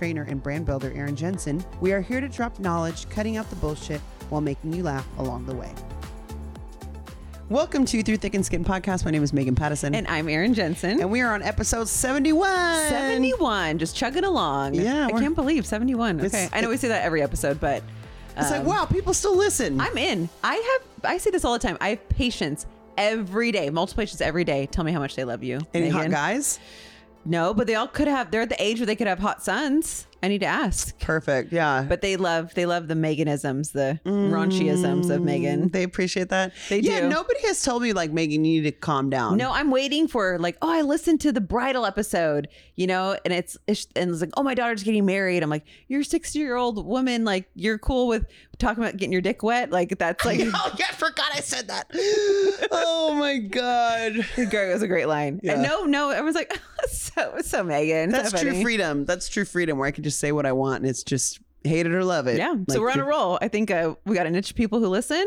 trainer, and brand builder Erin Jensen, we are here to drop knowledge, cutting out the bullshit while making you laugh along the way. Welcome to Through Thick and Skin podcast. My name is Megan Pattison. And I'm Erin Jensen. And we are on episode 71. 71, just chugging along. Yeah, I can't believe 71. Okay. I know we say that every episode, but It's like, um, wow, people still listen. I'm in. I have, I say this all the time. I have patience every day, multiple patients every day. Tell me how much they love you. Any hot guys? No, but they all could have, they're at the age where they could have hot sons. I need to ask. Perfect. Yeah. But they love, they love the Meganisms, the raunchyisms of Megan. Mm, they appreciate that. They yeah, do. nobody has told me like Megan, you need to calm down. No, I'm waiting for like, oh, I listened to the bridal episode, you know, and it's, it's and it's like, oh, my daughter's getting married. I'm like, you're a 60 year old woman, like you're cool with talking about getting your dick wet, like that's like, oh yeah, I forgot I said that. oh my god. it was a great line. Yeah. And no, no, everyone's like, so, so Megan, That's so true freedom. That's true freedom where I can just say what I want and it's just hate it or love it. Yeah, Like, so we're on a roll. I think uh, we got a niche of people who listen,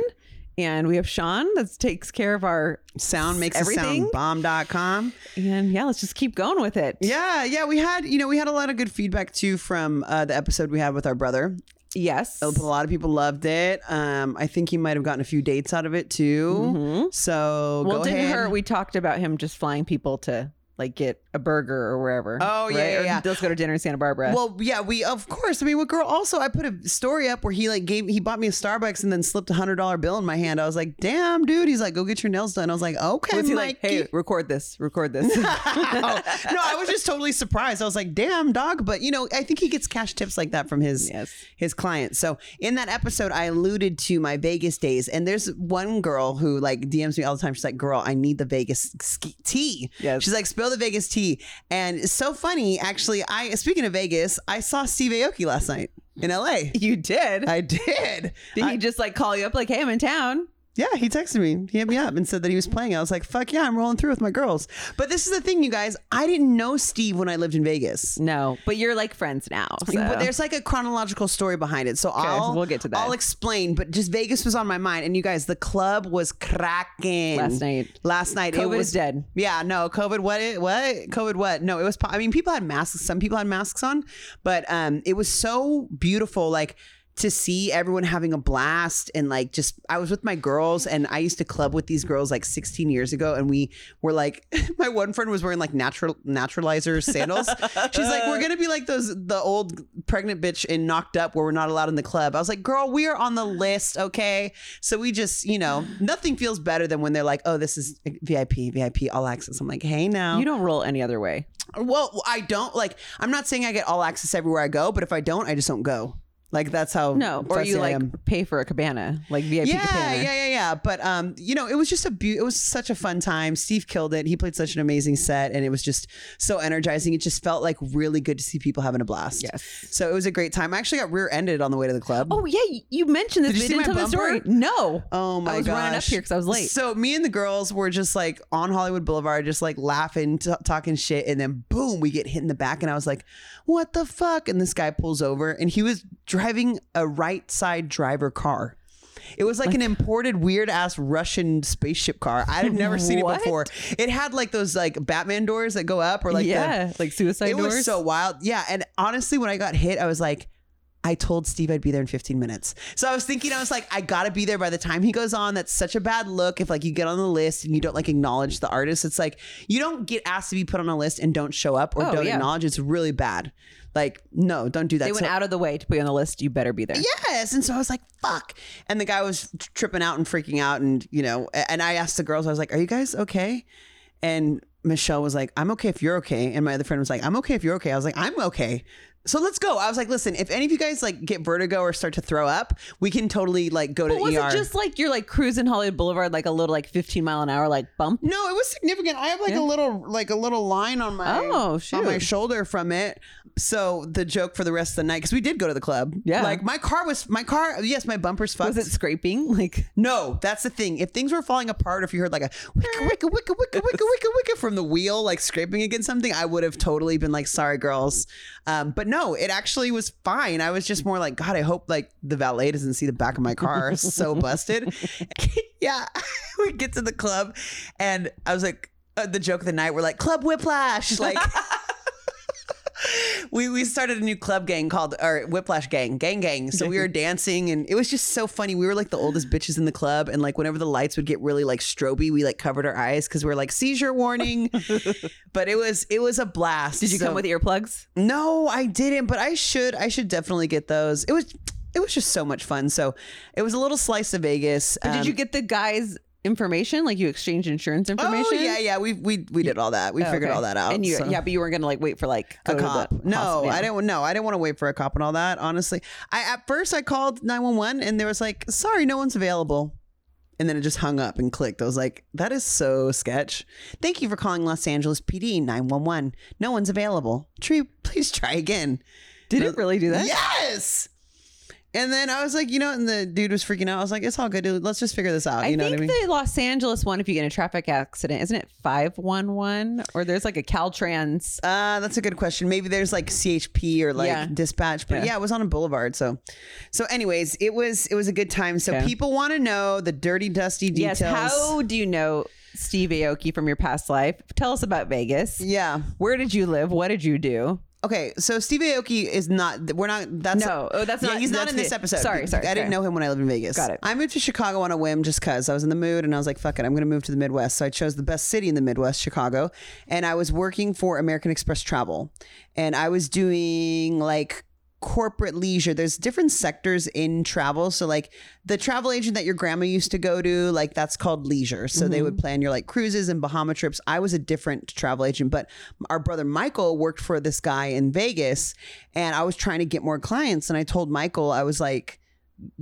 and we have Sean that takes care of our Sound makes everything. sound bomb.com. And yeah, let's just keep going with it. Yeah, yeah, we had, you know, we had a lot of good feedback too from uh, the episode we had with our brother. Yes. A lot of people loved it. Um, I think he might have gotten a few dates out of it too. So Mm-hmm. Well, go didn't ahead. hurt. We talked about him just flying people to like get a burger or wherever. Oh, yeah, yeah, yeah. Let's go to dinner in Santa Barbara. Well, yeah, we of course. I mean, what girl? Also, I put a story up where he like gave he bought me a Starbucks and then slipped a hundred dollar bill in my hand. I was like, damn, dude. He's like, go get your nails done. I was like, okay, was he like, hey, record this, record this? no, I was just totally surprised. I was like, "Damn, dog!" But you know, I think he gets cash tips like that from his Yes. his clients. So in that episode, I alluded to my Vegas days, and there's one girl who like DMs me all the time. She's like, "Girl, I need the Vegas ski- tea." Yes. She's like, "Spill the Vegas tea," and it's so funny. Actually, I speaking of Vegas, I saw Steve Aoki last night in LA. you did. I did. did I- he just like call you up like, hey, I'm in town? Yeah, he texted me. He hit me up and said that he was playing. I was like, fuck yeah, I'm rolling through with my girls. But this is the thing, you guys. I didn't know Steve when I lived in Vegas. No, but you're like friends now. So. But there's like a chronological story behind it. So I'll we'll get to that. I'll explain. But just Vegas was on my mind. And you guys, the club was cracking. Last night. Last night. it was dead. Yeah, no, COVID what it what? COVID what? No, it was I mean, people had masks. Some people had masks on, but um it was so beautiful. Like to see everyone having a blast and like just I was with my girls and I used to club with these girls like 16 years ago and we were like my one friend was wearing like natural naturalizer sandals. She's like we're going to be like those the old pregnant bitch in knocked up where we're not allowed in the club. I was like girl, we are on the list, okay? So we just, you know, nothing feels better than when they're like, "Oh, this is VIP, VIP all access." I'm like, "Hey now." you don't roll any other way. well, I don't like I'm not saying I get all access everywhere I go, but if I don't, I just don't go. Like that's how No, or you like pay for a cabana, like VIP yeah, cabana. yeah, yeah, yeah. But um, you know, it was just a be- it was such a fun time. Steve killed it. He played such an amazing set, and it was just so energizing. It just felt like really good to see people having a blast. Yes. So it was a great time. I actually got rear-ended on the way to the club. Oh yeah, you- mentioned this. Did you see didn't my tell the story. bumper? No. Oh my I was gosh. running up here because I was late. So me and the girls were just like on Hollywood Boulevard, just like laughing, t- talking shit, and then boom, we get hit in the back, and I was like, "What the fuck?" And this guy pulls over, and he was driving a right side driver car. It was like an imported weird ass Russian spaceship car. I had never seen it before. It had like those like Batman doors that go up, or like the- yeah, like suicide it doors. was so wild. Yeah. And honestly, when I got hit, I was like, I told Steve I'd be there in 15 minutes. So I was thinking, I was like, I gotta be there by the time he goes on. That's such a bad look. If like you get on the list and you don't like acknowledge the artist, it's like you don't get asked to be put on a list and don't show up or Oh, don't yeah. acknowledge. It's really bad. Like, no, don't do that. they went So- out of the way to put you on the list. You better be there. Yes. And so I was like, fuck. And the guy was tripping out and freaking out. And, you know, and I asked the girls, I was like, are you guys okay? And Michelle was like, I'm okay if you're okay. And my other friend was like, I'm okay if you're okay. I was like, I'm okay. So let's go. I was like, listen, if any of you guys like get vertigo or start to throw up, we can totally like go to was the ER. Was it just like you're like cruising Hollywood Boulevard, like a little like 15 mile an hour like bump? no, it was significant. I have like Yeah. a little like a little line on my Oh, on my shoot. shoulder from it. So the joke for the rest of the night because we did go to the club. Yeah. like my car was my car. Yes, my bumper's fucked. Was it scraping? Like No, that's the thing. If things were falling apart, if you heard like a wicka wicka wicka wicka wicka wicka wicka from the wheel, like scraping against something, I would have totally been like, "Sorry, girls." Um, but no, it actually was fine. I was just more like, God, I hope like the valet doesn't see the back of my car. So busted. yeah, we get to the club, and I was like, uh, the joke of the night. We're like, Club Whiplash, like. we we started a new club gang called or Whiplash Gang, Gang Gang. So we were dancing and it was just so funny. We were like the oldest bitches in the club and like whenever the lights would get really like stroby, we like covered our eyes because we are like seizure warning. but it was it was a blast. did you So- come with earplugs? No, I didn't, but I should I should definitely get those. It was it was just so much fun. So it was a little slice of Vegas. But did Um, you get the guy's information? Like you exchanged insurance information? Oh yeah, yeah. We we we did all that. We Oh, figured okay. all that out. And you, so. yeah, but you weren't gonna like wait for like a oh, the cop. No, hospital. I didn't. No, I didn't want to wait for a cop and all that. Honestly, I at first I called nine one one and there was like, "Sorry, no one's available," and then it just hung up and clicked. I was like, "That is so sketch." Thank you for calling Los Angeles PD nine one one. No one's available. Tree, please try again. Did it really do that? Yes. And then I was like, you know, and the dude was freaking out. I was like, it's all good, dude. Let's just figure this out. I You know think what I mean? the Los Angeles one, if you get in a traffic accident, isn't it five one one? Or there's like a Caltrans. Uh, that's a good question. Maybe there's like CHP or like Yeah. dispatch, but Yeah. yeah. it was on a boulevard. So, so anyways, it was it was a good time. So Okay. people want to know the dirty, dusty details. Yes. How do you know Steve Aoki from your past life? Tell us about Vegas. Yeah. Where did you live? What did you do? Okay. So Steve Aoki is not. We're not. That's No. Oh, that's yeah, not- He's not that's in this the- episode. sorry, sorry, I didn't know him when I lived in Vegas. Got it. I moved to Chicago on a whim just because I was in the mood and I was like, fuck it, I'm going to move to the Midwest. So I chose the best city in the Midwest, Chicago. And I was working for American Express Travel. And I was doing like corporate leisure. There's different sectors in travel. So like the travel agent that your grandma used to go to, like that's called leisure. So they would mm-hmm. plan your like cruises and Bahama trips. I was a different travel agent, but our brother Michael worked for this guy in Vegas and I was trying to get more clients and I told Michael I was like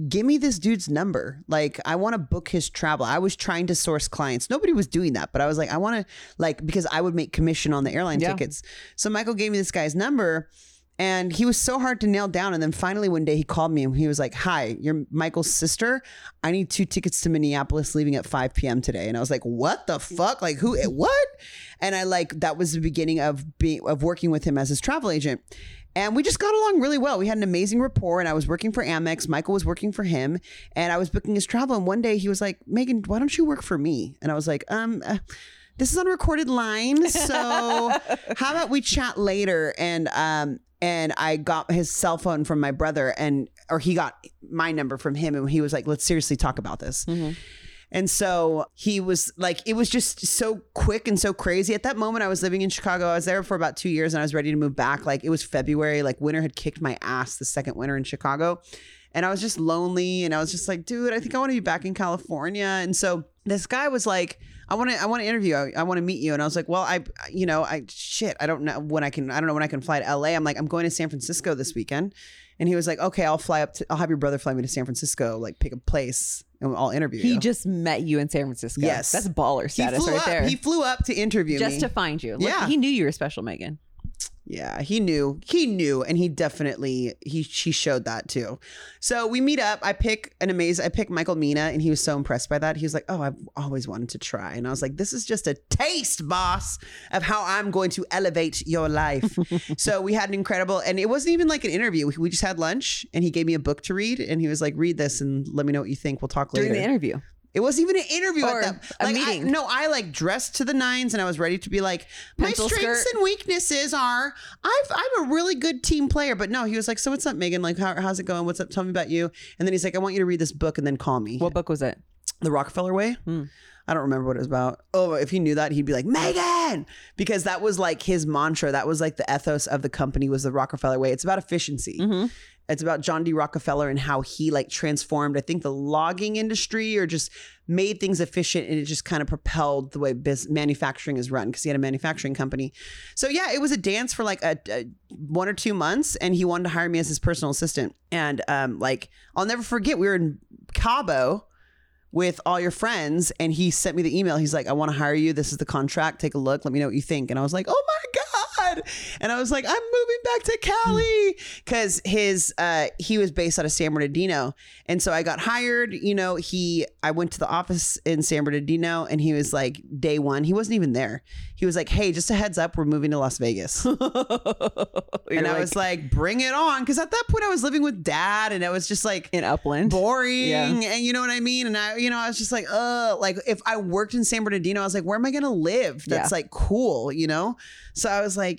give me this dude's number. Like, I want to book his travel. I was trying to source clients. Nobody was doing that, but I was like, I want to, like, because I would make commission on the airline Yeah. tickets. So Michael gave me this guy's number. And he was so hard to nail down. And then finally one day he called me and he was like, Hi, you're Michael's sister. I need two tickets to Minneapolis leaving at 5 p.m. today. And I was like, What the fuck? Like who what? And I like that was the beginning of being of working with him as his travel agent. And we just got along really well. We had an amazing rapport, and I was working for Amex. Michael was working for him, and I was booking his travel. And one day he was like, "Megan, why don't you work for me?" And I was like, "Um, uh, this is on a recorded line, so how about we chat later?" And um, and I got his cell phone from my brother, and or he got my number from him, and he was like, "Let's seriously talk about this." Mm-hmm. And so he was like, it was just so quick and so crazy. At that moment, I was living in Chicago. I was there for about two years and I was ready to move back. Like it was February, like winter had kicked my ass the second winter in Chicago. And I was just lonely and I was just like, dude, I think I want to be back in California. And so this guy was like, I want to, I want to interview. I, I want to meet you. And I was like, well, I, you know, I, shit, I don't know when I can, I don't know when I can fly to LA. I'm like, I'm going to San Francisco this weekend. And he was like, okay, I'll fly up to, I'll have your brother fly me to San Francisco, like pick a place and I'll interview you. He you. just met you in San Francisco. Yes. That's baller He status flew right up. there. He flew up to interview just me. to find you. Look, Yeah. he knew you were special, Megan. Yeah, he knew. He knew, and he definitely he she showed that too. So we meet up. I pick an amazing. I pick Michael Mina, and he was so impressed by that. He was like, "Oh, I've always wanted to try," and I was like, "This is just a taste, boss, of how I'm going to elevate your life." so we had an incredible, and it wasn't even like an interview. We- just had lunch, and he gave me a book to read, and he was like, "Read this, and let me know what you think. We'll talk later." During the interview. It wasn't even an interview Or at that a like, I- meeting. no, I like dressed to the nines and I was ready to be like, my Pencil strengths skirt. and weaknesses are I've I'm a really good team player. But no, he was like, so what's up, Megan? Like, how, how's it going? What's up? Tell me about you. And then he's like, I want you to read this book and then call me. What book was it? The Rockefeller Way. Hmm. I don't remember what it was about. Oh, if he knew that, he'd be like Megan, because that was like his mantra. That was like the ethos of the company was the Rockefeller Way. It's about efficiency. Mhm. It's about John D. Rockefeller and how he like transformed, I think, the logging industry or just made things efficient and it just kind of propelled the way biz- manufacturing is run because he had a manufacturing company. So yeah, it was a dance for like a, a one or two months, and he wanted to hire me as his personal assistant. And um, like I'll never forget, we were in Cabo with all your friends, and he sent me the email. He's like, "I want to hire you. This is the contract. Take a look. Let me know what you think." And I was like, "Oh my god!" And I was like, "I'm moving back to Cali because his uh, he was based out of San Bernardino, and so I got hired. You know, he I went to the office in San Bernardino, and he was like, day one, he wasn't even there. He was like, "Hey, just a heads up, we're moving to Las Vegas." and I was like, "Bring it on," because at that point I was living with dad, and it was just like in Upland. boring Yeah. and you know what I mean and I you know I was just like uh like if I worked in San Bernardino I was like where am I gonna live that's Yeah. like cool you know so I was like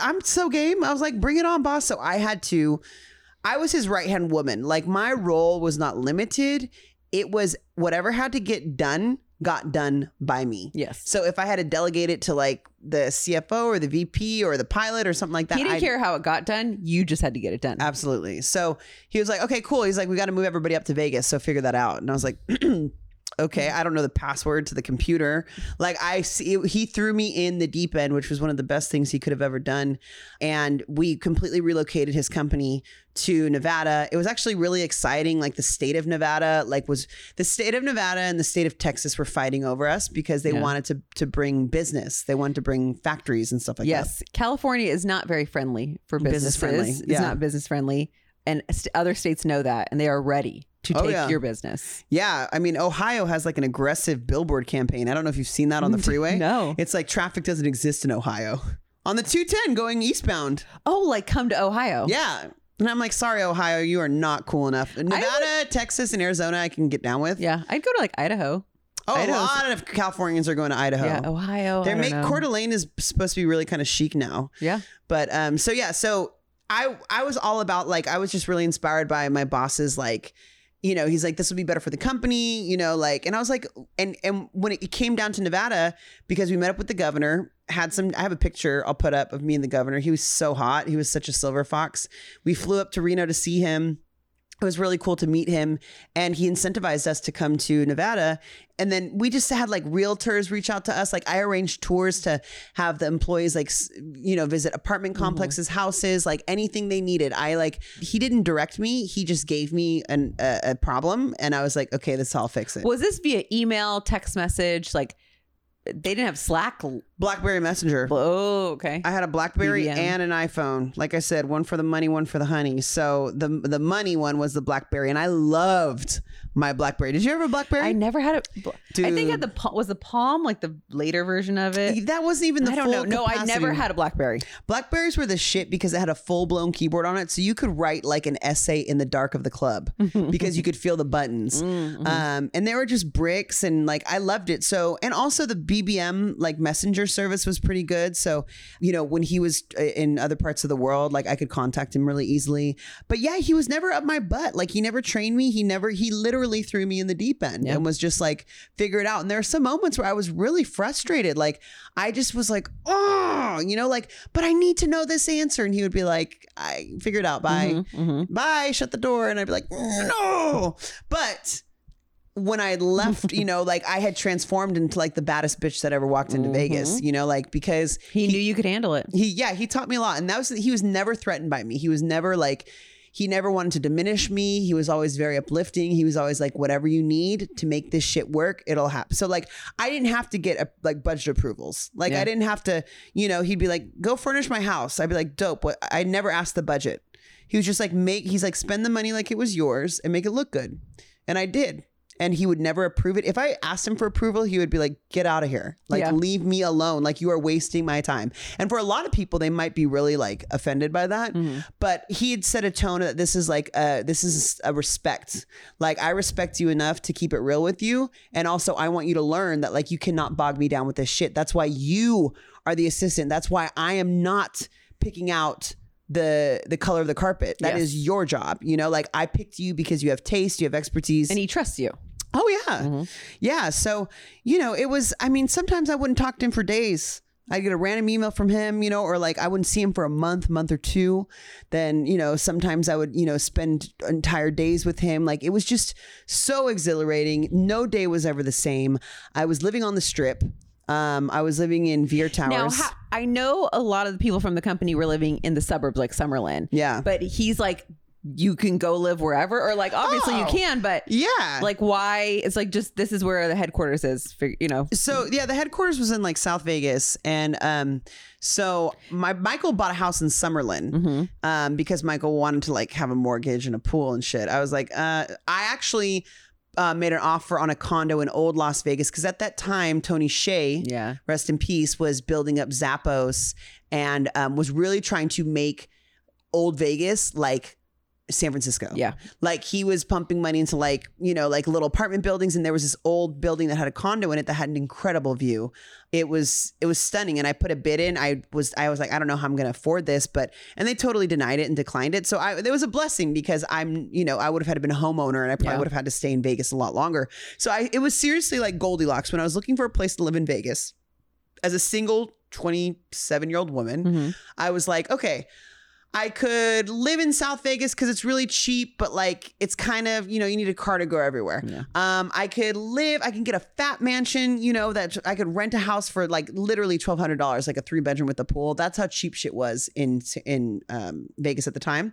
I'm so game I was like bring it on boss so I had to I was his right hand woman like my role was not limited it was whatever had to get done got done by me Yes. so if I had to delegate it to like the CFO or the VP or the pilot or something like that He didn't I- care how it got done. You just had to get it done. Absolutely. So he was like, okay, cool. He's like, we got to move everybody up to Vegas. So figure that out. And I was like, okay, I don't know the password to the computer. Like I see, he threw me in the deep end, which was one of the best things he could have ever done. And we completely relocated his company to Nevada. It was actually really exciting. Like the state of Nevada, like was the state of Nevada and the state of Texas were fighting over us because they Yeah. wanted to to bring business. They wanted to bring factories and stuff like that. yes. California is not very friendly for Business businesses. friendly, It's yeah. not business friendly. And st- other states know that and they are ready to Oh, take yeah. your business. Yeah, I mean, Ohio has like an aggressive billboard campaign. I don't know if you've seen that on the freeway. No. It's like traffic doesn't exist in Ohio. On the 210 going eastbound. Oh, like come to Ohio. Yeah. And I'm like, sorry, Ohio, you are not cool enough. Nevada, Texas, and Arizona, I can get down with. Yeah. I'd go to like Idaho. Oh, a Idaho's- lot of Californians are going to Idaho. Yeah. Ohio. They make know. Coeur d'Alene is supposed to be really kind of chic now. Yeah. But um, so yeah, so I I was all about like I was just really inspired by my boss's like, you know, he's like this would be better for the company, you know, like, and I was like, and and when it came down to Nevada, because we met up with the governor, had some. I have a picture I'll put up of me and the governor. He was so hot. He was such a silver fox. We flew up to Reno to see him. It was really cool to meet him, and he incentivized us to come to Nevada. And then we just had like realtors reach out to us. Like I arranged tours to have the employees like you know visit apartment mm-hmm. complexes, houses, like anything they needed. I like he didn't direct me. He just gave me an, a, a problem, and I was like, okay, this I'll fix it. Was this via email, text message? Like they didn't have Slack. BlackBerry Messenger. Oh, okay. I had a BlackBerry BBM. and an iPhone. Like I said, one for the money, one for the honey. So the the money one was the BlackBerry, and I loved my BlackBerry. Did you ever have a BlackBerry? I never had it. I think Dude. at the was the Palm like the later version of it. that wasn't even the I don't know. No, I never had a BlackBerry. Blackberries were the shit because it had a full blown keyboard on it, so you could write like an essay in the dark of the club because you could feel the buttons. Mm-hmm. Um, and they were just bricks, and like I loved it. So, and also the BBM like messenger service was pretty good. So, you know, when he was uh, in other parts of the world, like I could contact him really easily. But yeah, he was never up my butt. Like he never trained me. He never. He literally threw me in the deep end and was just like figure it out. And there are some moments where I was really frustrated. Like I just was like, oh, you know, like, but I need to know this answer. And he would be like, I figured it out. Bye. Mhm. Bye. Shut the door. And I'd be like, no. But when I left, you know, like I had transformed into like the baddest bitch that ever walked into Vegas, you know, like because He, knew you could handle it. he, yeah, he taught me a lot. And that was, he was never threatened by me. He was never like, he never wanted to diminish me. He was always very uplifting. He was always like, whatever you need to make this shit work, it'll happen. So like, I didn't have to get a, like budget approvals. Like Yeah. I didn't have to, you know, he'd be like, go furnish my house. I'd be like, dope. What? I never asked the budget. He was just like, make, he's like, spend the money like it was yours and make it look good. And I did. And he would never approve it. If I asked him for approval, he would be like, get out of here. Like, Yeah. leave me alone. Like, you are wasting my time. And for a lot of people, they might be really like offended by that. Mm-hmm. But he had set a tone that this is like, uh, this is a respect. Like, I respect you enough to keep it real with you. And also, I want you to learn that, like, you cannot bog me down with this shit. That's why you are the assistant. That's why I am not picking out the the color of the carpet. That Yes. is your job. You know, like I picked you because you have taste, you have expertise. And he trusts you. Oh yeah. Mhm. Yeah. So, you know, it was I mean, sometimes I wouldn't talk to him for days. I'd get a random email from him, you know, or like I wouldn't see him for a month, month or two. Then, you know, sometimes I would, you know, spend entire days with him. Like it was just so exhilarating. No day was ever the same. I was living on the strip. Um, I was living in Veer Towers. Now, ha- I know a lot of the people from the company were living in the suburbs, like Summerlin. yeah. But he's like, you can go live wherever, or like, obviously you Oh. can, but yeah. like, why? It's like just this is where the headquarters is. For you know, So yeah, the headquarters was in like South Vegas, and um, so my Michael bought a house in Summerlin, Mhm. um, because Michael wanted to like have a mortgage and a pool and shit. I was like, uh, I actually uh, made an offer on a condo in Old Las Vegas because at that time Tony Hsieh, yeah, rest in peace, was building up Zappos and um, was really trying to make Old Vegas like San Francisco. yeah, Like he was pumping money into like, you know, like little apartment buildings and there was this old building that had a condo in it that had an incredible view. It was it was stunning and I put a bid in. I was I was like I don't know how I'm going to afford this, but and they totally denied it and declined it. So I there was a blessing because I'm, you know, I would have had to been a homeowner and I probably Yeah. would have had to stay in Vegas a lot longer. So I it was seriously like Goldilocks when I was looking for a place to live in Vegas as a single 27-year-old woman. Mhm. I was like, okay, I could live in South Vegas because it's really cheap, but like it's kind of, you know, you need a car to go everywhere. Yeah. Um, I could live, I can get a fat mansion, you know, that I could rent a house for like literally twelve hundred dollars, like a three bedroom with a pool. That's how cheap shit was in in um, Vegas at the time.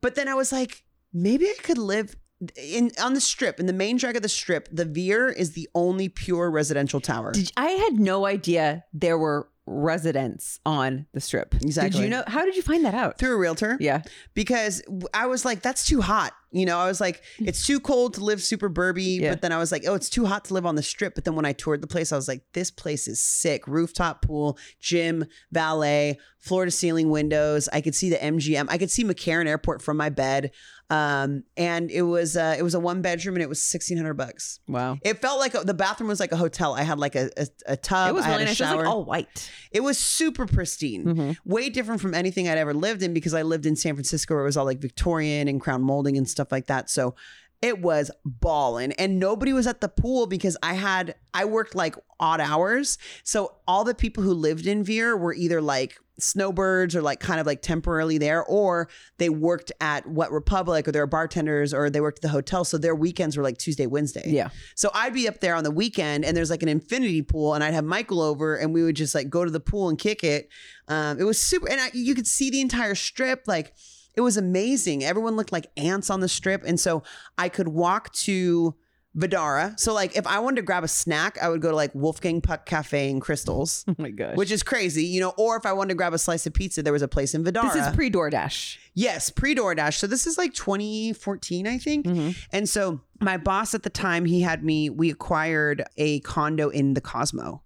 But then I was like, maybe I could live in on the strip, in the main drag of the strip. The Veer is the only pure residential tower. Did, I had no idea there were residents on the strip. Exactly. Did you know? How did you find that out? Through a realtor. Yeah. because I was like, that's too hot. You know, I was like, it's too cold to live super burby. Yeah. But then I was like, oh, it's too hot to live on the strip. But then when I toured the place, I was like, this place is sick. Rooftop pool, gym, valet, floor to ceiling windows. I could see the MGM. I could see McCarran Airport from my bed. Um, and it was uh, it was a one bedroom and it was sixteen hundred bucks. Wow. It felt like a, the bathroom was like a hotel. I had like a a, a tub. It was I had really a nice. It was shower. like all white. It was super pristine. Mhm. Way different from anything I'd ever lived in because I lived in San Francisco where it was all like Victorian and crown molding and stuff like that. So it was ballin'. And nobody was at the pool because I had, I worked like odd hours. So all the people who lived in Veer were either like snowbirds or like kind of like temporarily there, or they worked at Wet Republic or they were bartenders or they worked at the hotel. So their weekends were like Tuesday, Wednesday. Yeah. So I'd be up there on the weekend and there's like an infinity pool and I'd have Michael over and we would just like go to the pool and kick it. Um, it was super, and I, you could see the entire strip. Like it was amazing. Everyone looked like ants on the strip. And so I could walk to Vdara. So like if I wanted to grab a snack, I would go to like Wolfgang Puck Cafe in Crystals. Oh my gosh. Which is crazy, you know, or if I wanted to grab a slice of pizza, there was a place in Vdara. this is pre DoorDash. Yes, pre DoorDash. So this is like 2014, I think. Mm-hmm. And so my boss at the time, he had me, we acquired a condo in the Cosmo.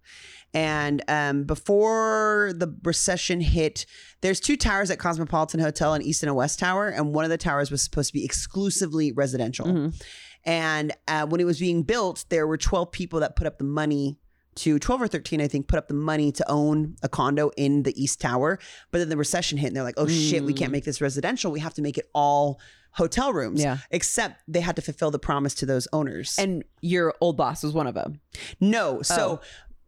And um, before the recession hit, there's two towers at Cosmopolitan Hotel, an East and a West Tower. And one of the towers was supposed to be exclusively residential. And uh, when it was being built, there were 12 people that put up the money to 12 or 13, I think, put up the money to own a condo in the East Tower. But then the recession hit and they're like, oh shit, we can't make this residential. We have to make it all hotel rooms. Yeah. Except they had to fulfill the promise to those owners. And your old boss was one of them. no. So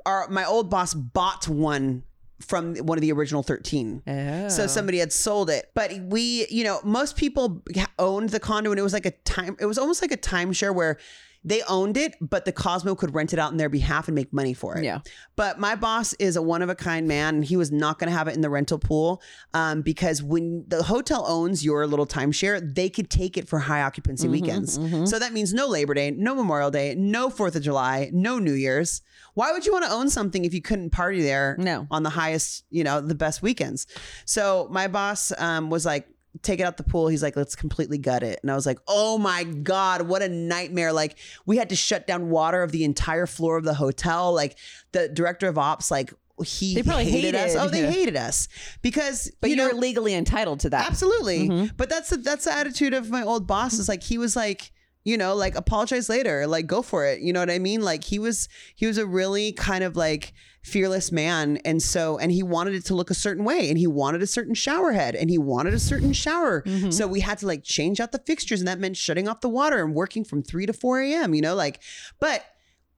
our my old boss bought one from one of the original 13. Oh. So somebody had sold it, but we, you know, most people owned the condo, and it was like a time. It was almost like a timeshare where they owned it, but the Cosmo could rent it out on their behalf and make money for it. Yeah. But my boss is a one of a kind man, and he was not going to have it in the rental pool um, because when the hotel owns your little timeshare, they could take it for high occupancy weekends. So that means no Labor Day, no Memorial Day, no Fourth of July, no New Year's. Why would you want to own something if you couldn't party there No. on the highest, you know, the best weekends? So my boss um, was like, take it out the pool. He's like, let's completely gut it. And I was like, oh my God, what a nightmare. Like, we had to shut down water of the entire floor of the hotel. Like, the director of ops, like, he They probably hated, us. Oh, they yeah. hated us because But you you're know, legally entitled to that. Absolutely. Mhm. But that's the, that's the attitude of my old boss is like he was like you know like apologize later like go for it you know what i mean like he was he was a really kind of like fearless man. And so and he wanted it to look a certain way and he wanted a certain shower head and he wanted a certain shower. Mhm. so we had to like change out the fixtures and that meant shutting off the water and working from 3 to 4 a.m you know like but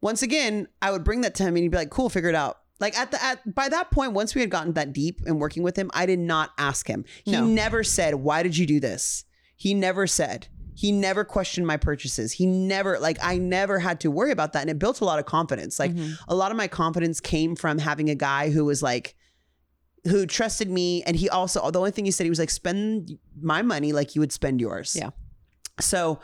once again i would bring that to him and he'd be like cool figure it out. Like at the at by that point once we had gotten that deep and working with him i did not ask him. He No. never said why did you do this? He never said he never questioned my purchases. He never like i never had to worry about that and it built a lot of confidence. Like Mhm. a lot of my confidence came from having a guy who was like who trusted me and he also the only thing he said he was like spend my money like you would spend yours. Yeah. so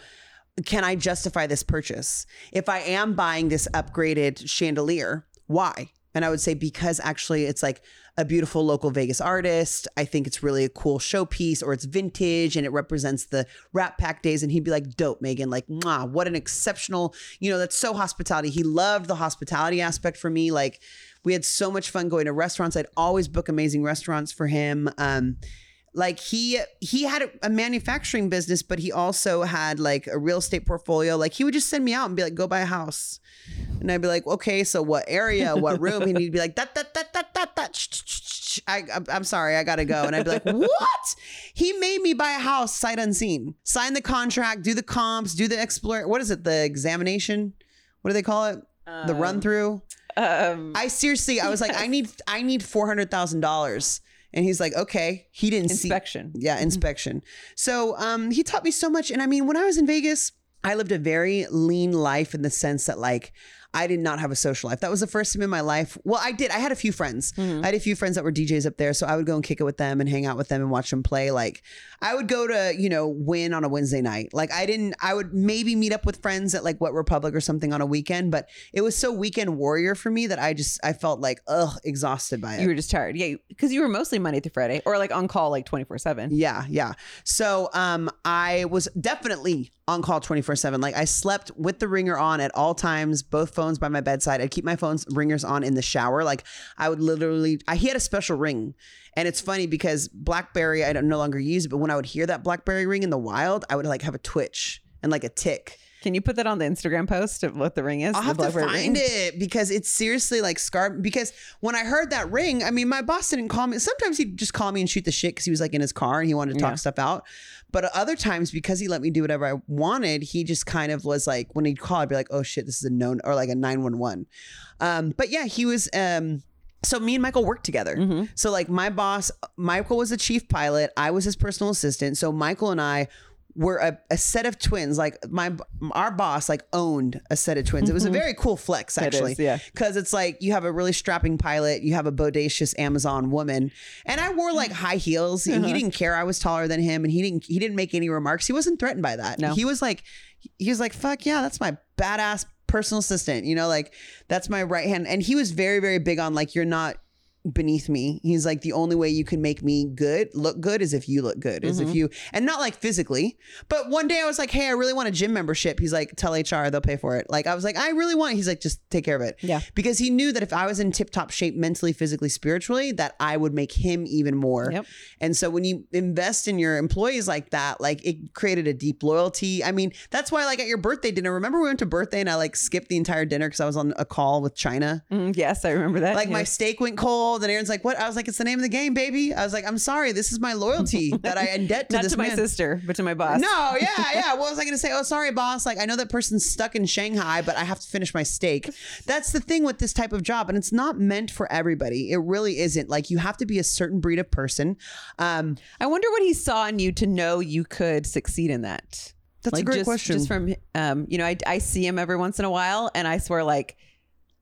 can i justify this purchase? If i am buying this upgraded chandelier why and i would say because actually it's like a beautiful local vegas artist i think it's really a cool showpiece or it's vintage and it represents the rat pack days and he'd be like dope megan. Like Mwah, what an exceptional you know that's so hospitality. He loved the hospitality aspect for me. Like we had so much fun going to restaurants. I'd always book amazing restaurants for him. Um like he he had a- manufacturing business but he also had like a real estate portfolio. Like he would just send me out and be like go buy a house. And i'd be like okay so what area what room? And he'd be like that that that that that that. I, I'm- sorry i gotta go. And i'd be like what? He made me buy a house sight unseen. Sign the contract do the comps do the explore what is it the examination? What do they call it? The run through Um, I seriously, I was like, I need, I need four hundred thousand dollars, and he's like, okay. He didn't see, inspection. yeah, inspection. So, um, he taught me so much, and I mean, when I was in Vegas, I lived a very lean life in the sense that like. I did not have a social life. That was the first time in my life. Well, I did. I had a few friends. Mhm. I had a few friends that were DJs up there, so I would go and kick it with them and hang out with them and watch them play. Like I would go to, you know, Wynn on a Wednesday night. Like I didn't I would maybe meet up with friends at like Wet Republic or something on a weekend, but it was so weekend warrior for me that I just I felt like ugh, exhausted by it. You were just tired. Yeah, because you were mostly Monday through Friday or like on call like 24 7. Yeah, yeah. So um I was definitely on call 24/7. Like I slept with the ringer on at all times, both phones by my bedside. I'd keep my phone's ringers on in the shower. Like I would literally I he had a special ring. And it's funny because BlackBerry I don't no longer use it, but when I would hear that BlackBerry ring in the wild, I would like have a twitch and like a tick. Can you put that on the Instagram post of what the ring is? I'll have to find ring? it because it's seriously like scarred. Because when I heard that ring, I mean, my boss didn't call me. Sometimes he'd just call me and shoot the shit because he was like in his car and he wanted to talk Yeah. stuff out. But other times, because he let me do whatever I wanted, he just kind of was like, when he'd call, I'd be like, oh shit, this is a known or like a 911. Um, but yeah, he was. Um, so me and Michael worked together. Mhm. So like my boss, Michael was the chief pilot. I was his personal assistant. So Michael and I were a, a set of twins. Like my our boss like owned a set of twins. It was a very cool flex is, actually. yeah. Because it's like you have a really strapping pilot, you have a bodacious Amazon woman, and I wore like high heels. And he Uh-huh. didn't care I was taller than him, and he didn't he didn't make any remarks. He wasn't threatened by that. No. He was like he was like fuck yeah, that's my badass personal assistant. You know, like that's my right hand. And he was very very big on like you're not beneath me. He's like the only way you can make me good, look good is if you look good, is if Mhm. you and not like physically. But one day I was like, "Hey, I really want a gym membership." He's like, "Tell HR, they'll pay for it." Like I was like, "I really want." He's like, "Just take care of it." Yeah. Because he knew that if I was in tip-top shape mentally, physically, spiritually, that I would make him even more. Yep. And so when you invest in your employees like that, like it created a deep loyalty. I mean, that's why like at your birthday dinner, remember we went to birthday and I like skipped the entire dinner because I was on a call with China. Mm, yes, I remember that. Like my steak went cold, and Erin's like, "What?" I was like, "It's the name of the game, baby." I was like, "I'm sorry, this is my loyalty that I in debt to Not this to my man." sister, but to my boss. No, yeah, yeah. What was I going to say? Oh, sorry, boss. Like, I know that person's stuck in Shanghai, but I have to finish my steak. That's the thing with this type of job, and it's not meant for everybody. It really isn't. Like, you have to be a certain breed of person. Um, I wonder what he saw in you to know you could succeed in that. that's like a great just, question. Just from um, you know, I I see him every once in a while, and I swear, like,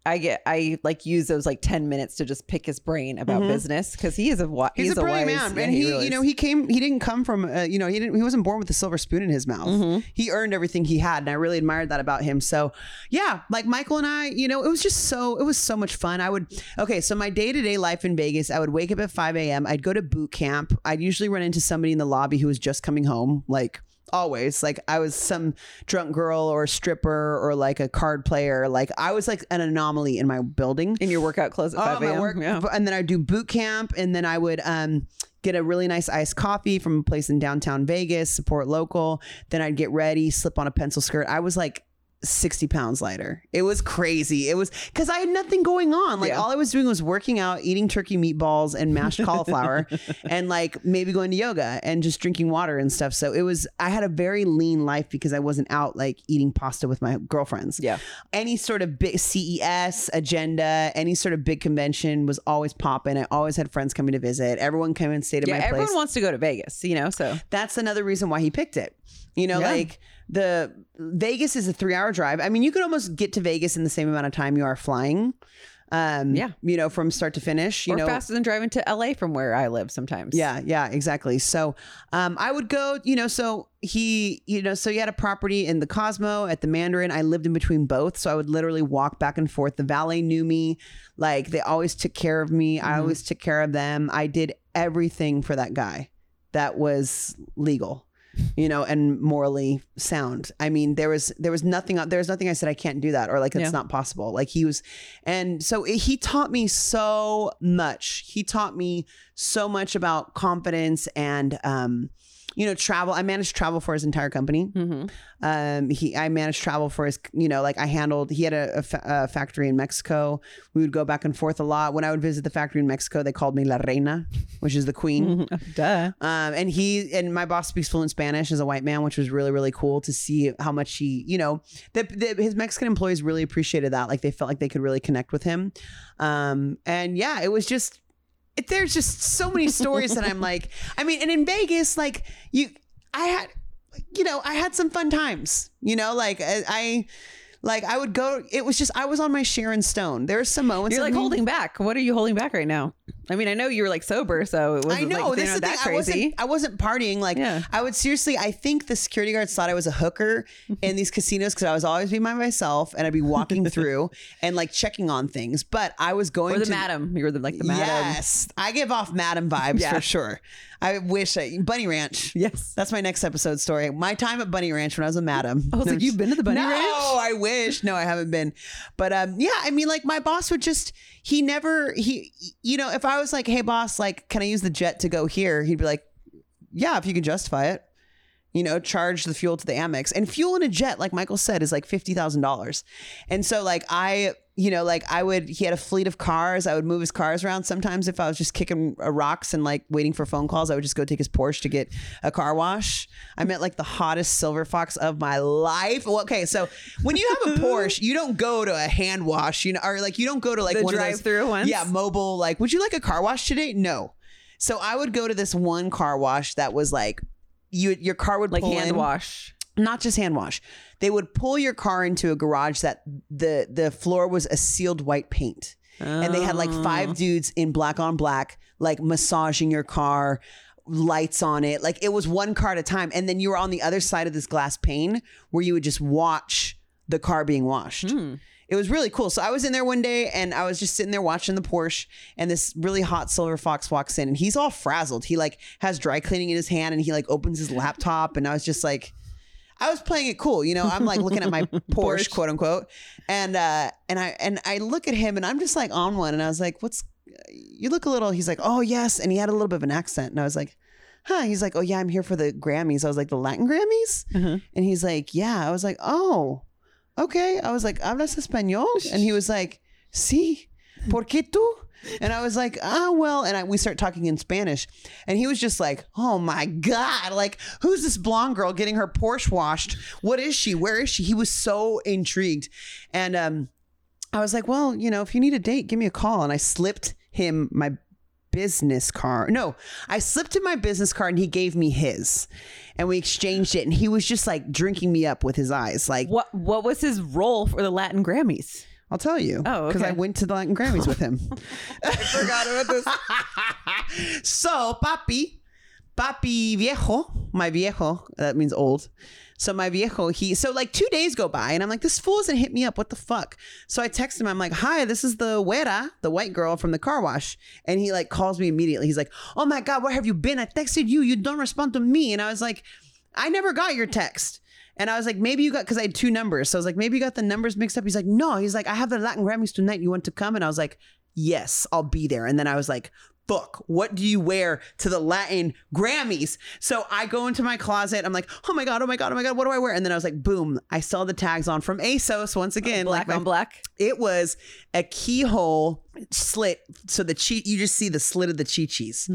I get I like use those like ten minutes to just pick his brain about Mhm. business because he is a wa- He's, a brilliant wise- man, and he, really you know, he came. He didn't come from, uh, you know, he didn't. He wasn't born with a silver spoon in his mouth. Mhm. He earned everything he had, and I really admired that about him. So, yeah, like Michael and I, you know, it was just so. It was so much fun. I would. Okay, so my day to day life in Vegas, I would wake up at five a.m. I'd go to boot camp. I'd usually run into somebody in the lobby who was just coming home, like. Always like I was some drunk girl or a stripper or like a card player. Like I was like an anomaly in my building. in your workout clothes at Oh, five my a.m. work, Yeah. and then i'd do boot camp, and then I would um get a really nice iced coffee from a place in downtown Vegas, support local. Then I'd get ready, slip on a pencil skirt. I was like 60 pounds lighter. It was crazy. It was because I had nothing going on. Like Yeah. all I was doing was working out, eating turkey meatballs and mashed cauliflower, and like maybe going to yoga and just drinking water and stuff. So it was, I had a very lean life because I wasn't out like eating pasta with my girlfriends. Yeah. Any sort of big CES agenda, any sort of big convention was always popping. I always had friends coming to visit. Everyone came and stayed at Yeah. my Everyone place Everyone wants to go to Vegas, you know, so that's another reason why he picked it. You know, Yeah. like the Vegas is a three hour drive. I mean, you could almost get to Vegas in the same amount of time you are flying. Um, Yeah. You know, from start to finish, you or know, faster than driving to LA from where I live sometimes. yeah, yeah, exactly. So, um, I would go, you know, so he, you know, so he had a property in the Cosmo at the Mandarin. I lived in between both. So I would literally walk back and forth. The valet knew me. Like they always took care of me. I Mhm. always took care of them. I did everything for that guy that was legal. You know, and morally sound. I mean, there was there was nothing there was nothing I said I can't do that or like it's Yeah. not possible. Like he was, and so he taught me so much. He taught me so much about confidence and um you know travel i managed travel for his entire company hmm um he i managed travel for his you know like i handled he had a, a fa- a factory in mexico we would go back and forth a lot when i would visit the factory in mexico they called me la reina which is the queen Duh. um, and he and my boss speaks fluent Spanish as a white man, which was really really cool to see how much he, you know, the, the, his Mexican employees really appreciated that. Like they felt like they could really connect with him. Um, and yeah, it was just there's just so many stories that I'm like, I mean, and in Vegas, like you, I had, you know, I had some fun times. You know, like I. I like I would go. It was just I was on my Sharon Stone. There's some moments. You're like me- holding back. What are you holding back right now? I mean, I know you were like sober, so it wasn't I know like, this is the that thing. I crazy. wasn't. I wasn't partying. Like Yeah. I would seriously. I think the security guards thought I was a hooker in these casinos because I was always be by myself and I'd be walking through and like checking on things. But I was going or the to madam. You were the, like the madam. Yes, I give off madam vibes Yeah. for sure. I wish I, Bunny Ranch. Yes. That's my next episode story. My time at Bunny Ranch when I was a madam. I was like, you've been to the Bunny no, Ranch? No, I wish. No, I haven't been. But um, yeah, I mean, like my boss would just he never he you know if I was like, hey boss, like, can I use the jet to go here? He'd be like, yeah, if you can justify it. You know, charge the fuel to the Amex. And fuel in a jet, like Michael said, is like fifty thousand dollars. And so like I, you know, like I would he had a fleet of cars. I would move his cars around sometimes if I was just kicking uh, rocks and like waiting for phone calls. I would just go take his Porsche to get a car wash. I met like the hottest silver fox of my life. Well, okay, so when you have a Porsche, you don't go to a hand wash, you know, or like you don't go to like The one drive-through ones? Yeah, mobile. Like, would you like a car wash today? No. So I would go to this one car wash that was like you your car would Like hand in, wash. Not just hand wash. They would pull your car into a garage that the the floor was a sealed white paint. And they had like Oh. five dudes in black on black, like massaging your car, lights on it. Like it was one car at a time. And then you were on the other side of this glass pane where you would just watch the car being washed. Hmm. It was really cool. So I was in there one day and I was just sitting there watching the Porsche and this really hot silver fox walks in and he's all frazzled. He like has dry cleaning in his hand and he like opens his laptop and I was just like I was playing it cool, you know. I'm like looking at my Porsche, Porsche. quote unquote, and uh, and I and I look at him, and I'm just like on one, and I was like, "What's? You look a little." He's like, "Oh yes," and he had a little bit of an accent, and I was like, "Huh?" He's like, "Oh yeah, I'm here for the Grammys." I was like, "The Latin Grammys," Uh-huh. and he's like, "Yeah." I was like, "Oh, okay." I was like, "Hablas español?" And he was like, "Sí, ¿por qué tú?" And I was like, ah, well, and I, we start talking in Spanish. And he was just like, oh my God, like, who's this blonde girl getting her Porsche washed? What is she? Where is she? He was so intrigued. And um, I was like, well, you know, if you need a date, give me a call. And I slipped him my business card. No, I slipped him my business card and he gave me his. And we exchanged it. And he was just like drinking me up with his eyes. Like, What What was his role for the Latin Grammys? I'll tell you. Oh, Because I went to the Latin Grammys with him. I forgot about this. so, papi, papi viejo, my viejo, that means old. So my viejo, he so like two days go by and I'm like, this fool hasn't hit me up. What the fuck? So I text him. I'm like, hi, this is the güera, the white girl from the car wash. And he like calls me immediately. He's like, oh my God, where have you been? I texted you. You don't respond to me. And I was like, I never got your text. And I was like, maybe you got because I had two numbers. So I was like, maybe you got the numbers mixed up. He's like, no. He's like, I have the Latin Grammys tonight. You want to come? And I was like, yes, I'll be there. And then I was like, fuck, what do you wear to the Latin Grammys? So I go into my closet. I'm like, oh my God, oh my God, oh my God, what do I wear? And then I was like, boom, I saw the tags on from ASOS once again. black like my- on black. It was a keyhole slit. So the cheat, you just see the slit of the chi chis.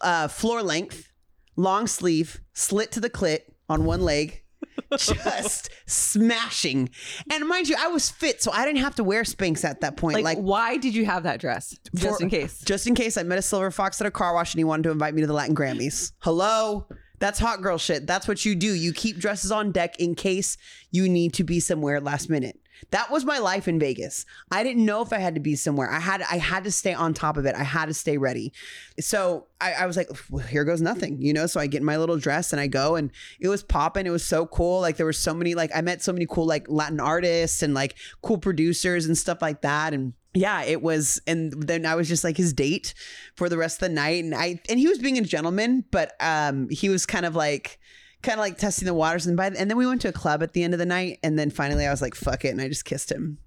Uh, floor length, long sleeve, slit to the clit on one leg. just smashing. And mind you, I was fit, so I didn't have to wear Spanx at that point. Like, Like, why did you have that dress? Just For- in case. just in case I met a silver fox at a car wash and he wanted to invite me to the Latin Grammys. Hello? That's hot girl shit. That's what you do. You keep dresses on deck in case you need to be somewhere last minute. That was my life in Vegas. I didn't know if I had to be somewhere. I had I had to stay on top of it. I had to stay ready. So I, I was like, well, here goes nothing, you know. So I get my little dress and I go, and it was popping. It was so cool. Like there were so many, like I met so many cool like Latin artists and like cool producers and stuff like that. And yeah, it was. And then I was just like his date for the rest of the night. And I and he was being a gentleman, but um he was kind of like kind of like testing the waters. And by and then we went to a club at the end of the night. And then finally I was like, fuck it, and I just kissed him.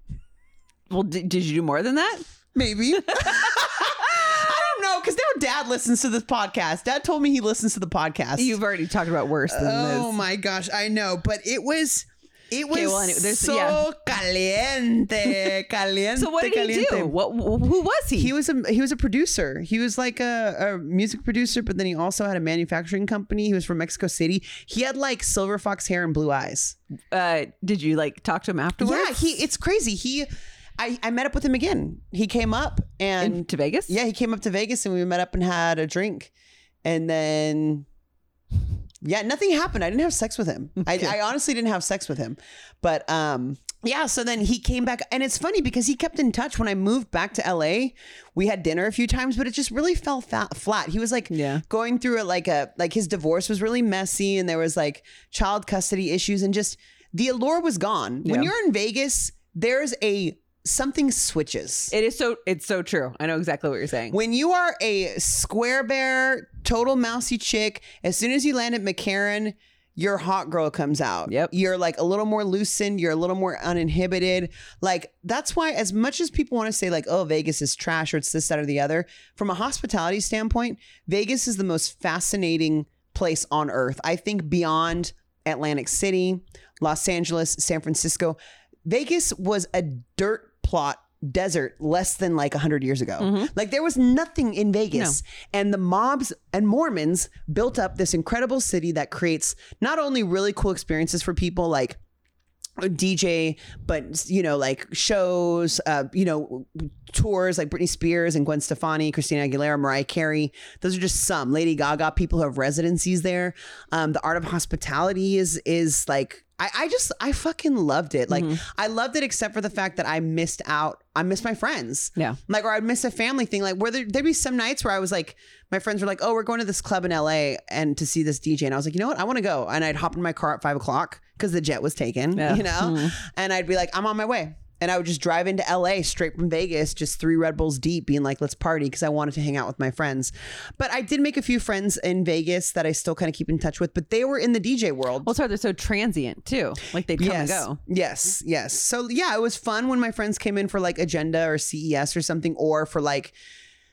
Well, did, did you do more than that? Maybe. I don't know because now Dad listens to this podcast. Dad told me he listens to the podcast. You've already talked about worse than oh this. my gosh, I know, but it was. It was Okay, well, anyway, so yeah. caliente, caliente. So what did he do? What? Who was he? He was a he was a producer. He was like a, a music producer, but then he also had a manufacturing company. He was from Mexico City. He had like silver fox hair and blue eyes. uh, did you like talk to him afterwards? Yeah, he. It's crazy. He, I, I met up with him again. He came up and In- to Vegas. yeah, he came up to Vegas and we met up and had a drink, and then. Yeah, nothing happened. I didn't have sex with him. I, I honestly didn't have sex with him. But um yeah, so then he came back and it's funny because he kept in touch when I moved back to LA. We had dinner a few times, but it just really fell fat, flat. He was like Yeah. going through it like a like his divorce was really messy and there was like child custody issues and just the allure was gone. When you're in Vegas, there's a something switches. It is so. It's so true. I know exactly what you're saying. When you are a square bear, total mousy chick, as soon as you land at McCarran, your hot girl comes out. Yep. You're like a little more loosened, you're a little more uninhibited. Like that's why as much as people want to say like, oh, Vegas is trash or it's this, that, or the other, from a hospitality standpoint, Vegas is the most fascinating place on earth. I think beyond Atlantic City, Los Angeles, San Francisco, Vegas was a dirt plot desert less than like 100 years ago. Like there was nothing in Vegas. And the mobs and Mormons built up this incredible city that creates not only really cool experiences for people like DJ, but you know, like shows, uh, you know, tours like Britney Spears and Gwen Stefani, Christina Aguilera, Mariah Carey. Those are just some. Lady Gaga, people who have residencies there. Um, the art of hospitality is is like I, I just I fucking loved it. Like mm-hmm. I loved it except for the fact that I missed out. I missed my friends. Yeah. Like or I'd miss a family thing. Like where there, there'd be some nights where I was like, my friends were like, "Oh, we're going to this club in LA and to see this DJ," and I was like, "You know what? I want to go." And I'd hop in my car at five o'clock because the jet was taken. Yeah. You know, mm-hmm. and I'd be like, "I'm on my way." And I would just drive into LA straight from Vegas, just three Red Bulls deep, being like, let's party because I wanted to hang out with my friends. But I did make a few friends in Vegas that I still kind of keep in touch with, but they were in the DJ world. well, sorry. They're so transient too. Like they'd come yes. and go. Yes, yes. So yeah, it was fun when my friends came in for like Agenda or CES or something, or for like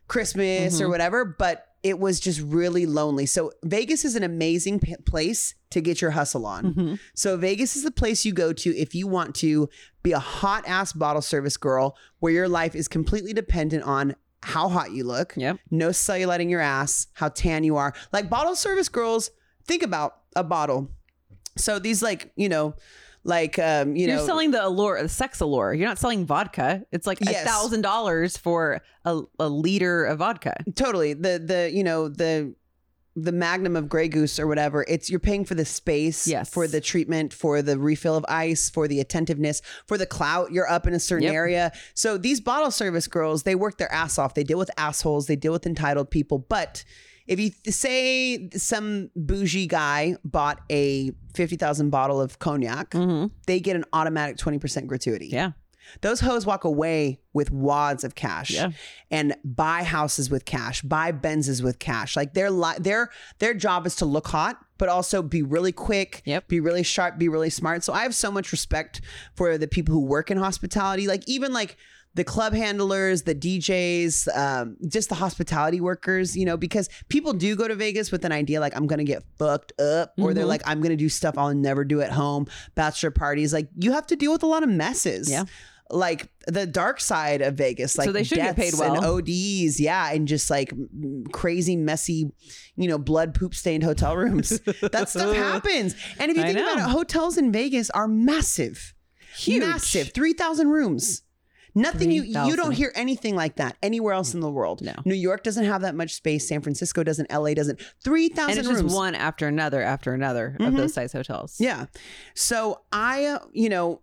Christmas or mm-hmm. whatever. But it was just really lonely. So Vegas is an amazing p- place to get your hustle on. Mm-hmm. So Vegas is the place you go to if you want to be a hot ass bottle service girl, where your life is completely dependent on how hot you look, Yep. no cellulite in your ass, how tan you are. Like bottle service girls, think about a bottle. So these like, you know, like um, you know You're know, selling the allure, the sex allure. You're not selling vodka. It's like a thousand dollars for a, a liter of vodka. totally the the you know the the magnum of Grey Goose or whatever. It's you're paying for the space, Yes. for the treatment, for the refill of ice, for the attentiveness, for the clout. You're up in a certain Yep. area. So these bottle service girls, they work their ass off. They deal with assholes. They deal with entitled people. But if you say some bougie guy bought a fifty thousand bottle of cognac, mm-hmm. they get an automatic twenty percent gratuity. Yeah. Those hoes walk away with wads of cash Yeah. and buy houses with cash, buy Benzes with cash. Like their li- their their job is to look hot, but also be really quick, Yep. be really sharp, be really smart. So I have so much respect for the people who work in hospitality. Like even like the club handlers, the DJs, um, just the hospitality workers, you know, because people do go to Vegas with an idea like, I'm going to get fucked up, or they're Mhm. like, I'm going to do stuff I'll never do at home, bachelor parties. Like, you have to deal with a lot of messes. Yeah. Like the dark side of Vegas, like they should get paid deaths and. ODs, yeah, and just like crazy, messy, you know, blood poop stained hotel rooms. that stuff happens. And if you think about it, hotels in Vegas are massive, Huge. massive, three thousand rooms. Nothing you you don't hear anything like that anywhere else in the world. No. New York doesn't have that much space. San Francisco doesn't. LA doesn't. Three And thousand rooms. just one after another after another Mhm. of those size hotels. Yeah. So I, uh, you know,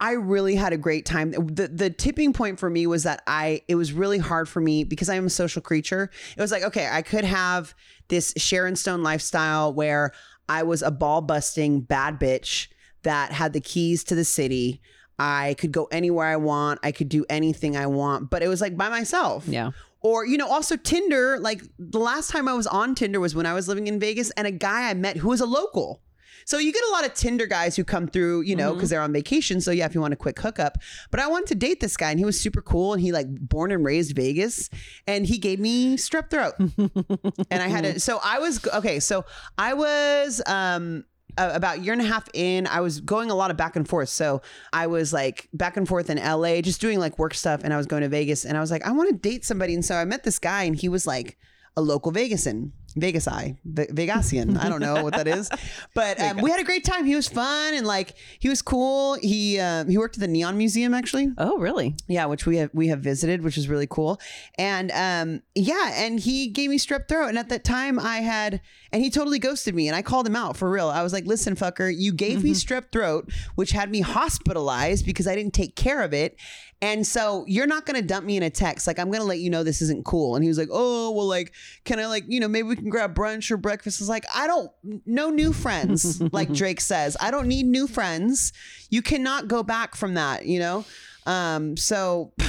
I really had a great time. The the tipping point for me was that I it was really hard for me because I am a social creature. It was like, okay, I could have this Sharon Stone lifestyle where I was a ball busting bad bitch that had the keys to the city. I could go anywhere I want. I could do anything I want, but it was like by myself. Yeah. Or, you know, also Tinder, like the last time I was on Tinder was when I was living in Vegas and a guy I met who was a local. So you get a lot of Tinder guys who come through, you know, because they're on vacation. So yeah, if you want a quick hookup. But I wanted to date this guy and he was super cool and he like born and raised Vegas and he gave me strep throat. and I had it. So I was okay. So I was um about a year and a half in, I was going a lot of back and forth. So I was like back and forth in LA, just doing like work stuff, and I was going to Vegas, and I was like, I want to date somebody, and so I met this guy, and he was like a local Vegasan, Vegas eye, Ve- Vegasian. I don't know what that is, but um, we had a great time. He was fun and like he was cool. He um, he worked at the Neon Museum actually. Oh, really? Yeah, which we have we have visited, which is really cool. And um, yeah, and he gave me strep throat. And at that time, I had, and he totally ghosted me. And I called him out for real. I was like, "Listen, fucker, you gave me strep throat, which had me hospitalized because I didn't take care of it." And so you're not gonna dump me in a text. Like I'm gonna let you know this isn't cool. And he was like, "Oh, well, like, can I like, you know, maybe we can grab brunch or breakfast?" I was like, "I don't, no new friends." like Drake says, "I don't need new friends. You cannot go back from that." You know. Um. So.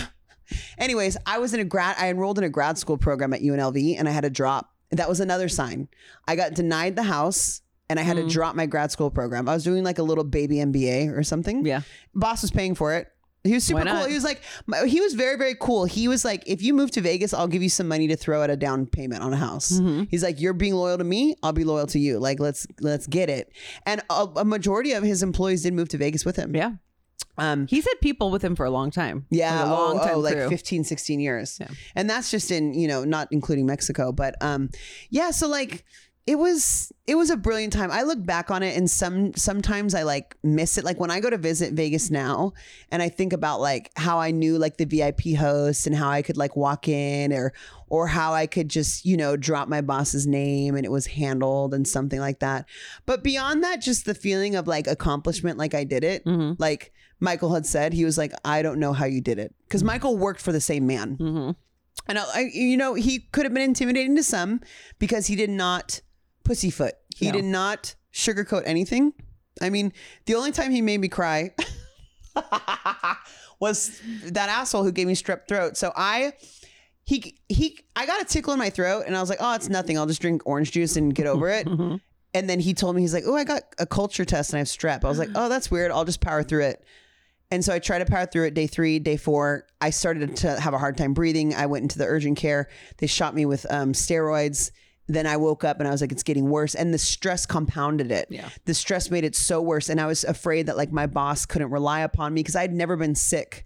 Anyways, I was in a grad, I enrolled in a grad school program at UNLV and I had to drop. That was another sign. I got denied the house and I had to drop my grad school program. I was doing like a little baby MBA or something. Yeah. Boss was paying for it. He was super cool. He was like, he was very, very cool. He was like, if you move to Vegas, I'll give you some money to throw at a down payment on a house. Mm-hmm. He's like, you're being loyal to me. I'll be loyal to you. Like, let's, let's get it. And a, a majority of his employees did move to Vegas with him. Yeah. Um, He's had people with him for a long time. yeah, Like a long oh, time oh, like through. 15, 16 years. Yeah. And that's just in, you know, not including Mexico, but um yeah, so like it was it was a brilliant time. I look back on it and some sometimes I like miss it. Like when I go to visit Vegas now and I think about like how I knew like the VIP hosts and how I could like walk in or or how I could just, you know, drop my boss's name and it was handled and something like that. But beyond that, just the feeling of like accomplishment, like I did it. Mhm. Like Michael had said, he was like, I don't know how you did it. Because Michael worked for the same man. Mhm. And I- you know, he could have been intimidating to some because he did not pussyfoot. He No. did not sugarcoat anything. I mean, the only time he made me cry was that asshole who gave me strep throat. So I, he, he, I got a tickle in my throat and I was like, oh, it's nothing. I'll just drink orange juice and get over it. And then he told me, he's like, oh, I got a culture test and I have strep. I was like, oh, that's weird. I'll just power through it. And so I tried to power through it day three, day four. I started to have a hard time breathing. I went into the urgent care. They shot me with um, steroids. Then I woke up and I was like, it's getting worse. And the stress compounded it. Yeah. The stress made it so worse. And I was afraid that like my boss couldn't rely upon me because I'd never been sick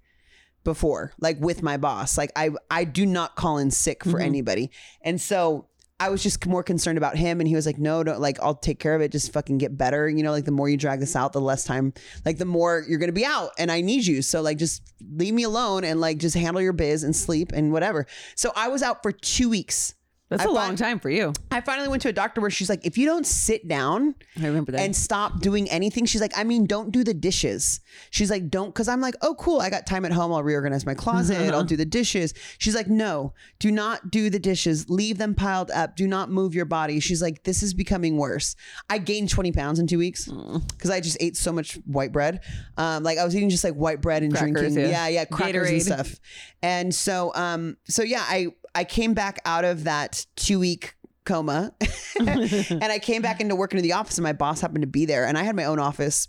before, like with my boss. Like I I do not call in sick for mm-hmm. anybody. And so I was just more concerned about him and he was like, no, don't like I'll take care of it. Just fucking get better. You know, like the more you drag this out, the less time, like the more you're gonna be out and I need you. So like just leave me alone and like just handle your biz and sleep and whatever. So I was out for two weeks. That's I a long time for you. I finally went to a doctor where she's like, if you don't sit down I remember that. and stop doing anything. She's like, I mean, don't do the dishes. She's like, don't, because I'm like, oh, cool. I got time at home. I'll reorganize my closet. I'll do the dishes. She's like, no, do not do the dishes. Leave them piled up. Do not move your body. She's like, this is becoming worse. I gained 20 pounds in two weeks because I just ate so much white bread. Um, like I was eating just like white bread and Crackers, drinking, yeah. yeah, yeah, crackers and Gatorade. stuff. And so, um, so yeah, I I came back out of that two week coma and I came back into work into the office and my boss happened to be there and I had my own office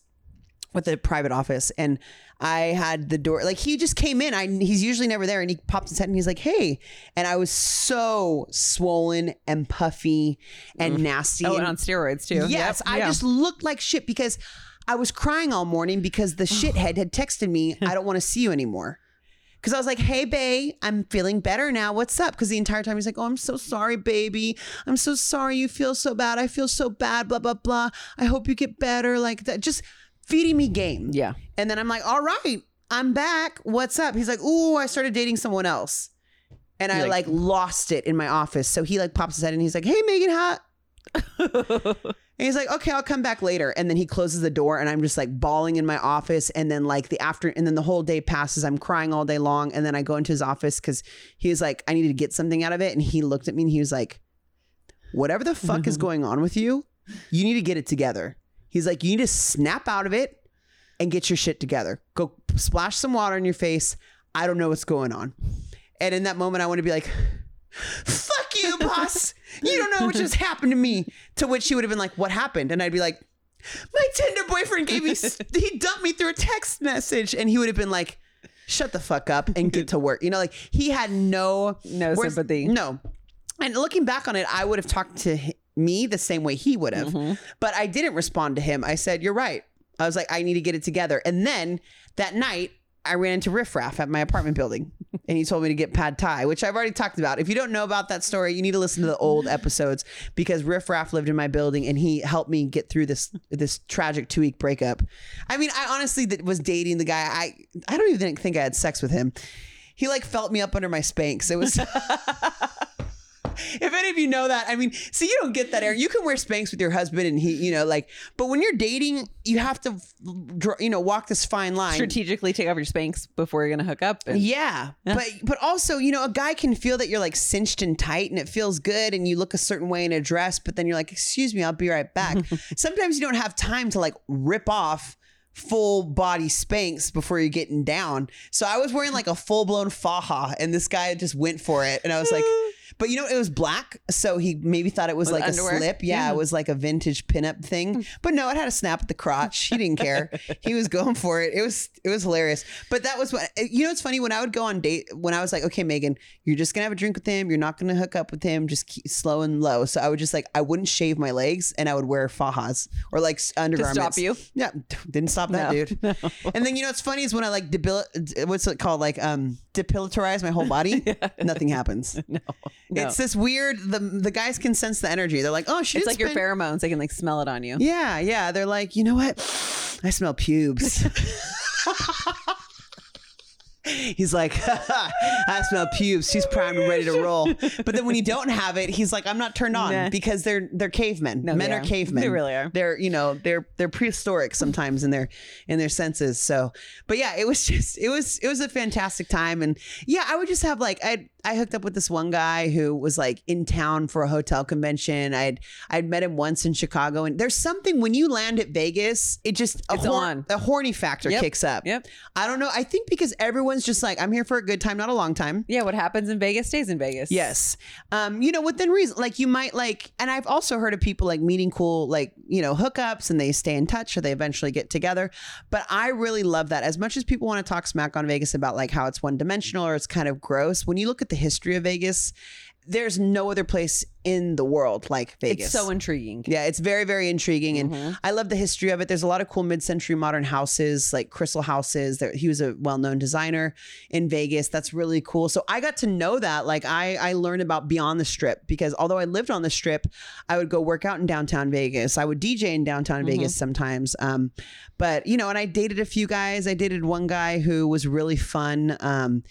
with a private office and I had the door like he just came in. I he's usually never there and he pops his head and he's like, "Hey." And I was so swollen and puffy and mm. nasty. Oh, and and on steroids too. Yes, Yep. I Yeah. just looked like shit because I was crying all morning because the shithead had texted me, I don't want to see you anymore. Because I was like, hey, babe, I'm feeling better now. What's up? Because the entire time he's like, oh, I'm so sorry, baby. I'm so sorry you feel so bad. I feel so bad, blah, blah, blah. I hope you get better. Like that. Just feeding me game. Yeah. And then I'm like, all right, I'm back. What's up? He's like, ooh, I started dating someone else. And I like, like- lost it in my office. So he like pops his head and he's like, hey, Megan, how, and he's like, okay, I'll come back later. And then he closes the door and I'm just like bawling in my office. And then like the after, and then the whole day passes. I'm crying all day long. And then I go into his office because he was like, I needed to get something out of it. And he looked at me and he was like, whatever the fuck is going on with you, you need to get it together. He's like, you need to snap out of it and get your shit together. Go splash some water in your face. I don't know what's going on. And in that moment, I want to be like, fuck you, boss. You don't know what just happened to me. To which he would have been like, what happened? And I'd be like, my Tinder boyfriend gave me, he dumped me through a text message. And he would have been like, shut the fuck up and get to work. You know, like he had no, No sympathy. No. And looking back on it, I would have talked to me the same way he would have. Mm-hmm. But I didn't respond to him. I said, You're right. I was like, I need to get it together. And then that night, I ran into Riff Raff at my apartment building and he told me to get pad thai, which I've already talked about. If you don't know about that story, you need to listen to the old episodes because Riff Raff lived in my building and he helped me get through this this tragic two week breakup. I mean, I honestly was dating the guy. I I don't even think I had sex with him. He like felt me up under my Spanx. It was if any of you know that, I mean, see, you don't get that air. You can wear Spanx with your husband, and he, you know, like, but when you're dating, you have to, you know, walk this fine line. Strategically take off your Spanx before you're gonna hook up. And Yeah, but but also, you know, a guy can feel that you're like cinched and tight, and it feels good, and you look a certain way in a dress, but then you're like, "Excuse me, I'll be right back." Sometimes you don't have time to like rip off full body Spanx before you're getting down. So I was wearing like a full blown faja, and this guy just went for it, and I was like. But you know, it was black, so he maybe thought it was, like underwear? a slip. Yeah, it was like a vintage pinup thing. But no, it had a snap at the crotch. He didn't care. he was going for it. It was it was hilarious. But that was what you know. It's funny when I would go on date when I was like, okay, Megan, you're just gonna have a drink with him. You're not gonna hook up with him. Just keep slow and low. So I would just like I wouldn't shave my legs and I would wear fajas or like s- stop you? Yeah, didn't stop that, No, dude. And then you know what's funny is when I like debil what's it called like um depilitarize my whole body, nothing happens. no, no. It's this weird. The the guys can sense the energy. They're like, oh, she. it's like your pheromones. They can like smell it on you. Yeah, yeah. They're like, you know what? I smell pubes. He's like, I smell pubes. She's primed and ready to roll. But then when you don't have it, he's like, I'm not turned on Nah. because they're they're cavemen. No, Men they are are. cavemen. They really are. They're you know they're they're prehistoric sometimes in their in their senses. So, but yeah, it was just it was it was a fantastic time. And yeah, I would just have like I I hooked up with this one guy who was like in town for a hotel convention. I'd I'd met him once in Chicago, and there's something when you land at Vegas, it just a, It's on. a horny factor Yep. kicks up. Yep. I don't know. I think because everyone's just like, I'm here for a good time, not a long time. Yeah. What happens in Vegas stays in Vegas. Yes. Um, you know, within reason, like you might like, and I've also heard of people like meeting cool, like, you know, hookups and they stay in touch or they eventually get together. But I really love that. As much as people want to talk smack on Vegas about like how it's one dimensional or it's kind of gross, when you look at the history of Vegas, there's no other place in the world like Vegas. It's so intriguing. Yeah, it's very, very intriguing. And I love the history of it. There's a lot of cool mid century modern houses, like crystal houses. There, he was a well known designer in Vegas. That's really cool. So I got to know that. Like, I, I learned about Beyond the Strip because although I lived on the strip, I would go work out in downtown Vegas. I would DJ in downtown Vegas sometimes. Um, but, you know, and I dated a few guys. I dated one guy who was really fun. Um,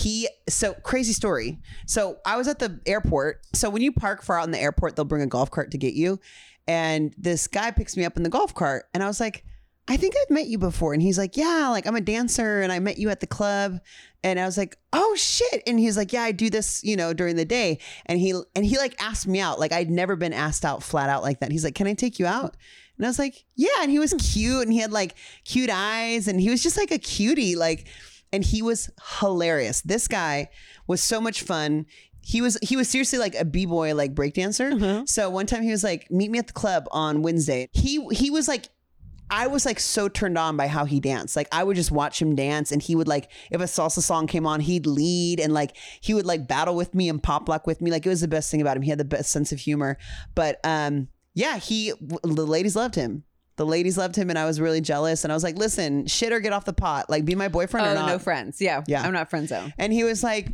he so crazy story. So I was at the airport. So when you park far out in the airport, they'll bring a golf cart to get you. And this guy picks me up in the golf cart, and I was like, I think I've met you before. And he's like, Yeah, like I'm a dancer and I met you at the club. And I was like, Oh shit. And he's like, Yeah, I do this, you know, during the day. And he and he like asked me out. Like I'd never been asked out flat out like that. He's like, Can I take you out? And I was like, Yeah. And he was cute and he had like cute eyes and he was just like a cutie. Like, and he was hilarious. This guy was so much fun. He was he was seriously like a b boy like breakdancer. So one time he was like, "Meet me at the club on Wednesday." He he was like I was like so turned on by how he danced. Like I would just watch him dance and he would like if a salsa song came on, he'd lead and like he would like battle with me and pop lock with me. Like it was the best thing about him. He had the best sense of humor. But um yeah, he the ladies loved him. The ladies loved him and I was really jealous and I was like, "Listen, shit or get off the pot. Like be my boyfriend or Oh, not." no friends. Yeah. Yeah. I'm not friend zone. And he was like,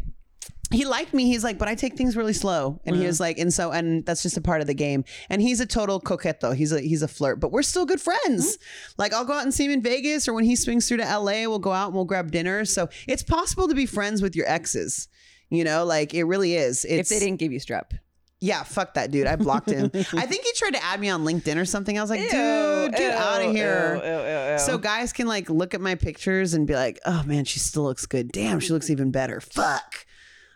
he liked me. He's like, but I take things really slow. And he mm-hmm. was like, and so, and that's just a part of the game. And he's a total coquetto. He's a he's a flirt, but we're still good friends. Mm-hmm. Like I'll go out and see him in Vegas, or when he swings through to LA, we'll go out and we'll grab dinner. So it's possible to be friends with your exes. You know, like it really is. If they didn't give you strep. Yeah, fuck that dude. I blocked him. I think he tried to add me on LinkedIn or something. I was like, dude, get out of here. So guys can like look at my pictures and be like, "Oh man, she still looks good. Damn, she looks even better. Fuck,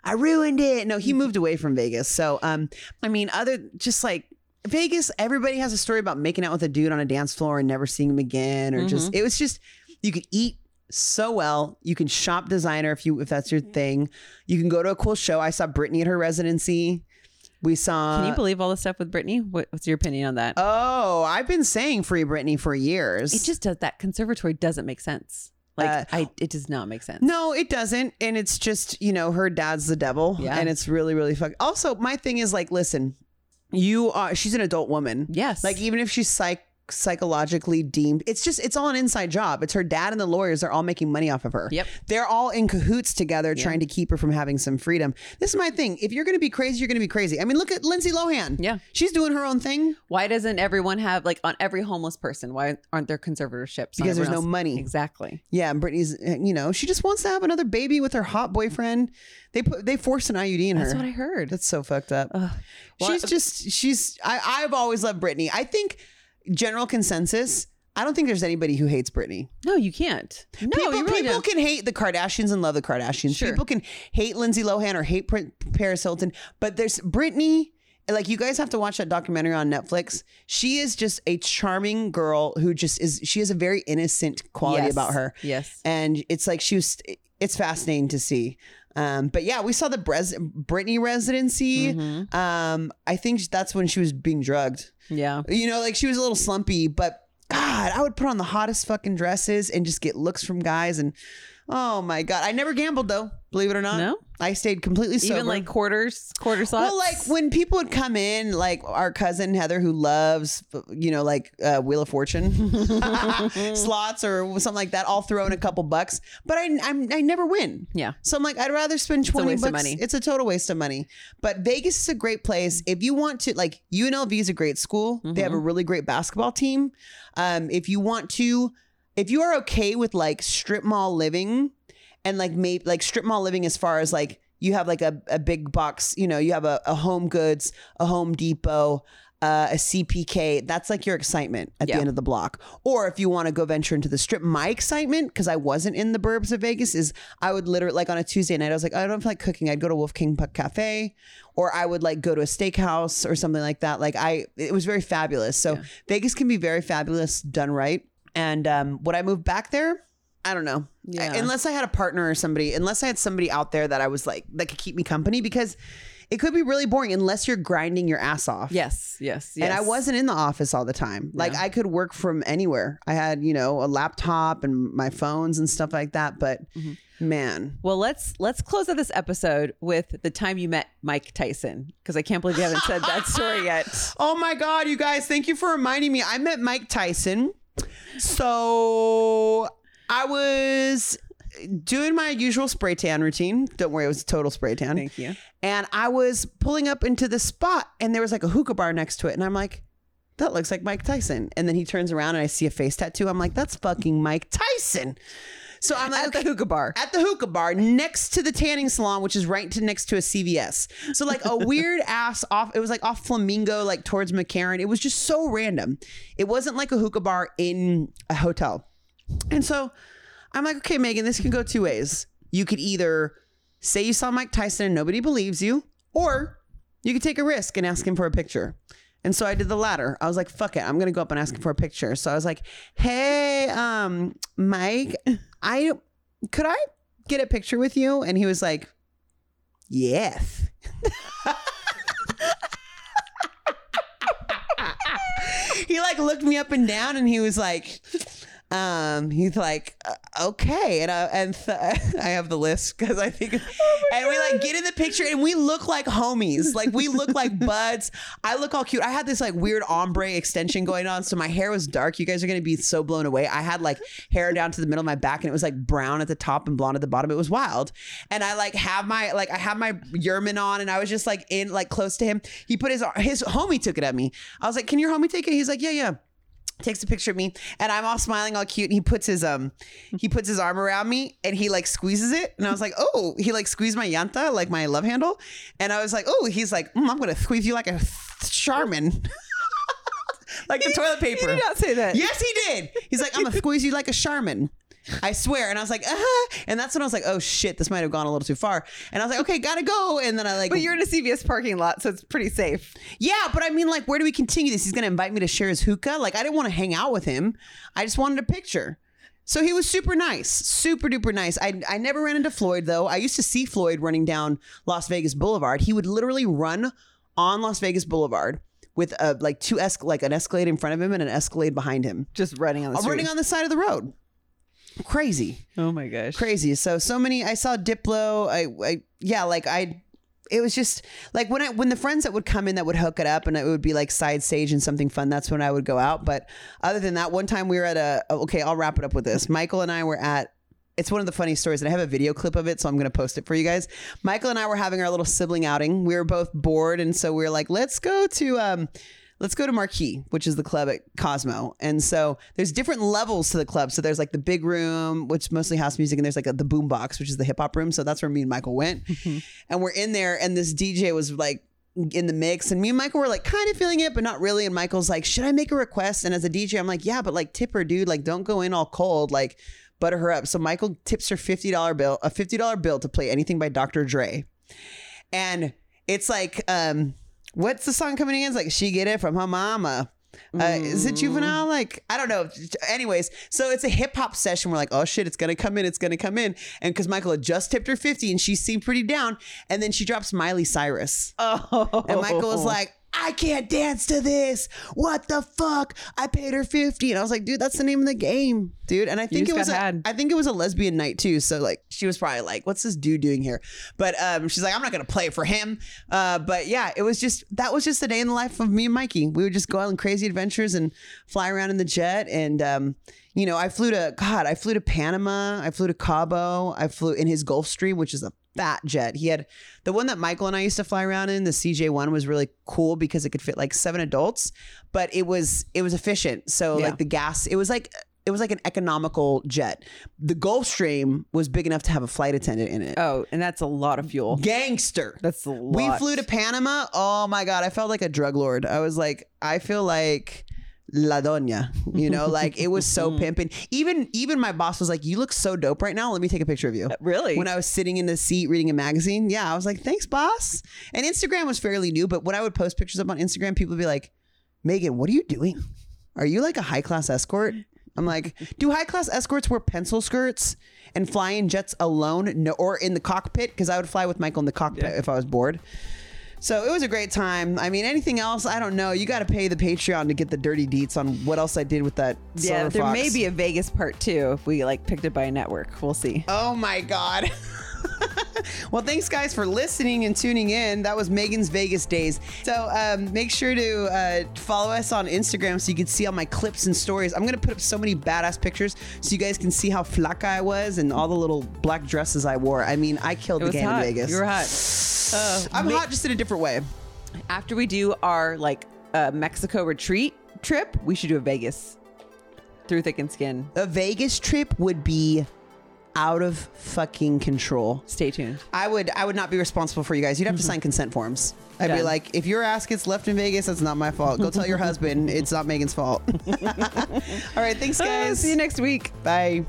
I ruined it." No, he moved away from Vegas. So, um, I mean, other just like Vegas, everybody has a story about making out with a dude on a dance floor and never seeing him again, or just it was just you could eat so well. You can shop designer if you if that's your thing. You can go to a cool show. I saw Britney at her residency. We saw. Can you believe all the stuff with Britney? What, what's your opinion on that? Oh, I've been saying free Britney for years. it just does that conservatory doesn't make sense. Like Uh, I, it does not make sense. No, it doesn't. And it's just, you know, her dad's the devil. Yeah. And it's really, really fuck. Also, my thing is like, listen, you are, she's an adult woman. Yes. Like, even if she's psych, psychologically deemed, it's just, it's all an inside job. It's her dad and the lawyers are all making money off of her. Yep. They're all in cahoots together trying to keep her from having some freedom. This is my thing. If you're going to be crazy, you're going to be crazy. I mean, look at Lindsay Lohan. Yeah. She's doing her own thing Why doesn't everyone have like on every homeless person? Why aren't there conservatorships? because there's everyone no money. Exactly. Yeah, and Britney's, uh, you know, she just wants to have another baby with her hot boyfriend. They put, they forced an IUD in her That's what I heard. That's so fucked up. Well, she's just she's I, I've always loved Britney. I think general consensus, I don't think there's anybody who hates Britney. no, you can't. No, people you really people don't. can hate the Kardashians and love the Kardashians. Sure. People can hate Lindsay Lohan or hate Paris Hilton, but there's Britney. Like you guys have to watch that documentary on Netflix. She is just a charming girl who just is. She has a very innocent quality Yes. about her Yes. and it's like she was it's fascinating to see um but yeah we saw the Bres- Britney residency Mhm. um i think that's when she was being drugged Yeah. you know like she was a little slumpy but god i would put on the hottest fucking dresses and just get looks from guys and oh my god i never gambled though believe it or not No? i stayed completely sober Even like quarters, quarter slots. well, like when people would come in, like our cousin Heather, who loves, you know, like uh, Wheel of Fortune slots or something like that, I'll throw in a couple bucks, but I, I'm, I never win. yeah. So I'm like, I'd rather spend a 20 waste bucks. of money. It's a total waste of money. But Vegas is a great place. If you want to, like, UNLV is a great school. They have a really great basketball team. Um, if you want to, if you are okay with like strip mall living and like maybe like strip mall living as far as like you have like a, a big box, you know, you have a, a home goods, a Home Depot, uh, a CPK. That's like your excitement at Yeah. the end of the block. Or if you want to go venture into the strip, my excitement, because I wasn't in the burbs of Vegas, is I would literally, like on a Tuesday night, I was like, I don't feel like cooking. I'd go to Wolfgang Puck Cafe, or I would like go to a steakhouse or something like that. Like I, it was very fabulous. So Vegas can be very fabulous done right. And um, would I move back there? I don't know. Yeah. I- unless I had a partner or somebody, unless I had somebody out there that I was like, that could keep me company because it could be really boring unless you're grinding your ass off. Yes. Yes. Yes. And I wasn't in the office all the time. Like Yeah. I could work from anywhere. I had, you know, a laptop and my phones and stuff like that. But Mm-hmm. man, Well, let's let's close out this episode with the time you met Mike Tyson because I can't believe you haven't said that story yet. Oh my God, you guys, thank you for reminding me. I met Mike Tyson. So I was doing my usual spray tan routine. Don't worry, it was a total spray tan. Thank you. And I was pulling up into the spot and there was like a hookah bar next to it. And I'm like, that looks like Mike Tyson. And then he turns around and I see a face tattoo. I'm like, that's fucking Mike Tyson. So I'm like, At the hookah bar. at the hookah bar next to the tanning salon, which is right to next to a CVS. So like a weird ass off. It was like off Flamingo, like towards McCarran. It was just so random. It wasn't like a hookah bar in a hotel. And so I'm like, okay, Megan, this can go two ways. You could either say you saw Mike Tyson and nobody believes you, or you could take a risk and ask him for a picture. And so I did the latter. I was like, fuck it. I'm going to go up and ask him for a picture. So I was like, hey, um, Mike, I could I get a picture with you? And he was like, yes. he like looked me up and down and he was like um he's like uh, okay. And I, and th- I have the list because I think and we like get in the picture and we look like homies. Like we look like buds. I look all cute. I had this like weird ombre extension going on so my hair was dark. You guys are gonna be so blown away. I had like hair down to the middle of my back and it was like brown at the top and blonde at the bottom. It was wild. And I like have my like I have my Yerman on and I was just like in like close to him. He put his his homie took it at me. I was like can your homie take it? He's like yeah yeah takes a picture of me and I'm all smiling all cute and he puts his um he puts his arm around me and he like squeezes it and I was like oh he like squeezed my yanta like my love handle and I was like oh he's like mm, I'm gonna squeeze you like a Charmin. Like the toilet He paper did not say that. yes he did. He's like I'm gonna squeeze you like a Charmin I swear and I was like uh huh. and that's when I was like oh shit this might have gone a little too far and I was like okay gotta go and then I like But you're in a CVS parking lot, so it's pretty safe. yeah, but I mean, like, where do we continue this? He's to invite me to share his hookah. Like, I didn't want to hang out with him. I just wanted a picture. So he was super nice, super duper nice. I, I never ran into Floyd though. I used to see Floyd running down Las Vegas Boulevard. He would literally run on Las Vegas Boulevard with a like two es- like an Escalade in front of him and an Escalade behind him, Just running on the street. running on the side of the road. Crazy oh my gosh. crazy. So so many. I saw Diplo. I, I yeah, like I. It was just like when I when the friends that would come in that would hook it up and it would be like side stage and something fun. That's when I would go out. But other than that, one time we were at a okay. I'll wrap it up with this. Michael and I were at. It's one of the funny stories, and I have a video clip of it, so I'm going to post it for you guys. Michael and I were having our little sibling outing. We were both bored, and so we were like, "Let's go to um, let's go to Marquee, which is the club at Cosmo. And so there's different levels to the club. So there's like the big room, which mostly house music, and there's like a, the boom box, which is the hip hop room. So that's where me and Michael went. and we're in there, and this DJ was like in the mix, and me and Michael were like kind of feeling it, but not really. And Michael's like, "Should I make a request?" And as a DJ, I'm like, "Yeah, but like tip her, dude. Like don't go in all cold. Like butter her up." So Michael tips her fifty dollar bill, a fifty dollar bill to play anything by Dr. Dre, and it's like um what's the song coming in it's like she get it from her mama. Uh, is it juvenile? Like i don't know. Anyways so it's a hip-hop session. We're like oh shit it's gonna come in it's gonna come in. And because michael had just tipped her 50 and she seemed pretty down. And then she drops miley cyrus. Oh. and Michael was like, I can't dance to this. What the fuck? I paid her 50. And I was like, dude, that's the name of the game, dude. And I think it was a, had. I think it was a lesbian night too. So like she was probably like, what's this dude doing here? But um she's like, I'm not gonna play for him. Uh but yeah, it was just that was just the day in the life of me and Mikey. We would just go out on crazy adventures and fly around in the jet and um you know, I flew to God, I flew to Panama, I flew to Cabo, I flew in his Gulfstream, which is a fat jet. He had the one that Michael and I used to fly around in, the CJ1 was really cool because it could fit like seven adults, but it was it was efficient. So Yeah. like the gas, it was like it was like an economical jet. The Gulfstream was big enough to have a flight attendant in it. Oh, and that's a lot of fuel. Gangster. That's a lot. We flew to Panama. Oh my god, I felt like a drug lord. I was like, I feel like La Doña, you know, like it was so mm. pimping. Even even my boss was like, "You look so dope right now. Let me take a picture of you." Uh, really? When I was sitting in the seat reading a magazine, yeah, I was like, "Thanks, boss." And Instagram was fairly new, but when I would post pictures up on Instagram, people would be like, "Megan, what are you doing? Are you like a high class escort?" I'm like, "Do high class escorts wear pencil skirts and fly in jets alone, no, or in the cockpit?" Because I would fly with Michael in the cockpit if I was bored. So it was a great time. I mean, anything else? I don't know. You got to pay the Patreon to get the dirty deets on what else I did with that. yeah, there Fox. may be a Vegas part two if we like picked it by a network. We'll see. Oh my God. well, thanks guys for listening and tuning in. That was Megan's Vegas days. So um, make sure to uh, follow us on Instagram so you can see all my clips and stories. I'm gonna put up so many badass pictures so you guys can see how flaca I was and all the little black dresses I wore. I mean, I killed It the game hot. in Vegas. You were hot. Uh, I'm Ma- hot just in a different way. After we do our like uh, Mexico retreat trip, we should do a Vegas through thick and skin. A Vegas trip would be out of fucking control. Stay tuned. I would I would not be responsible for you guys. You'd have to sign consent forms. I'd be like, if your ass gets left in Vegas, that's not my fault. Go tell your husband it's not Megan's fault. All right, thanks Uh, guys. see you next week. Bye.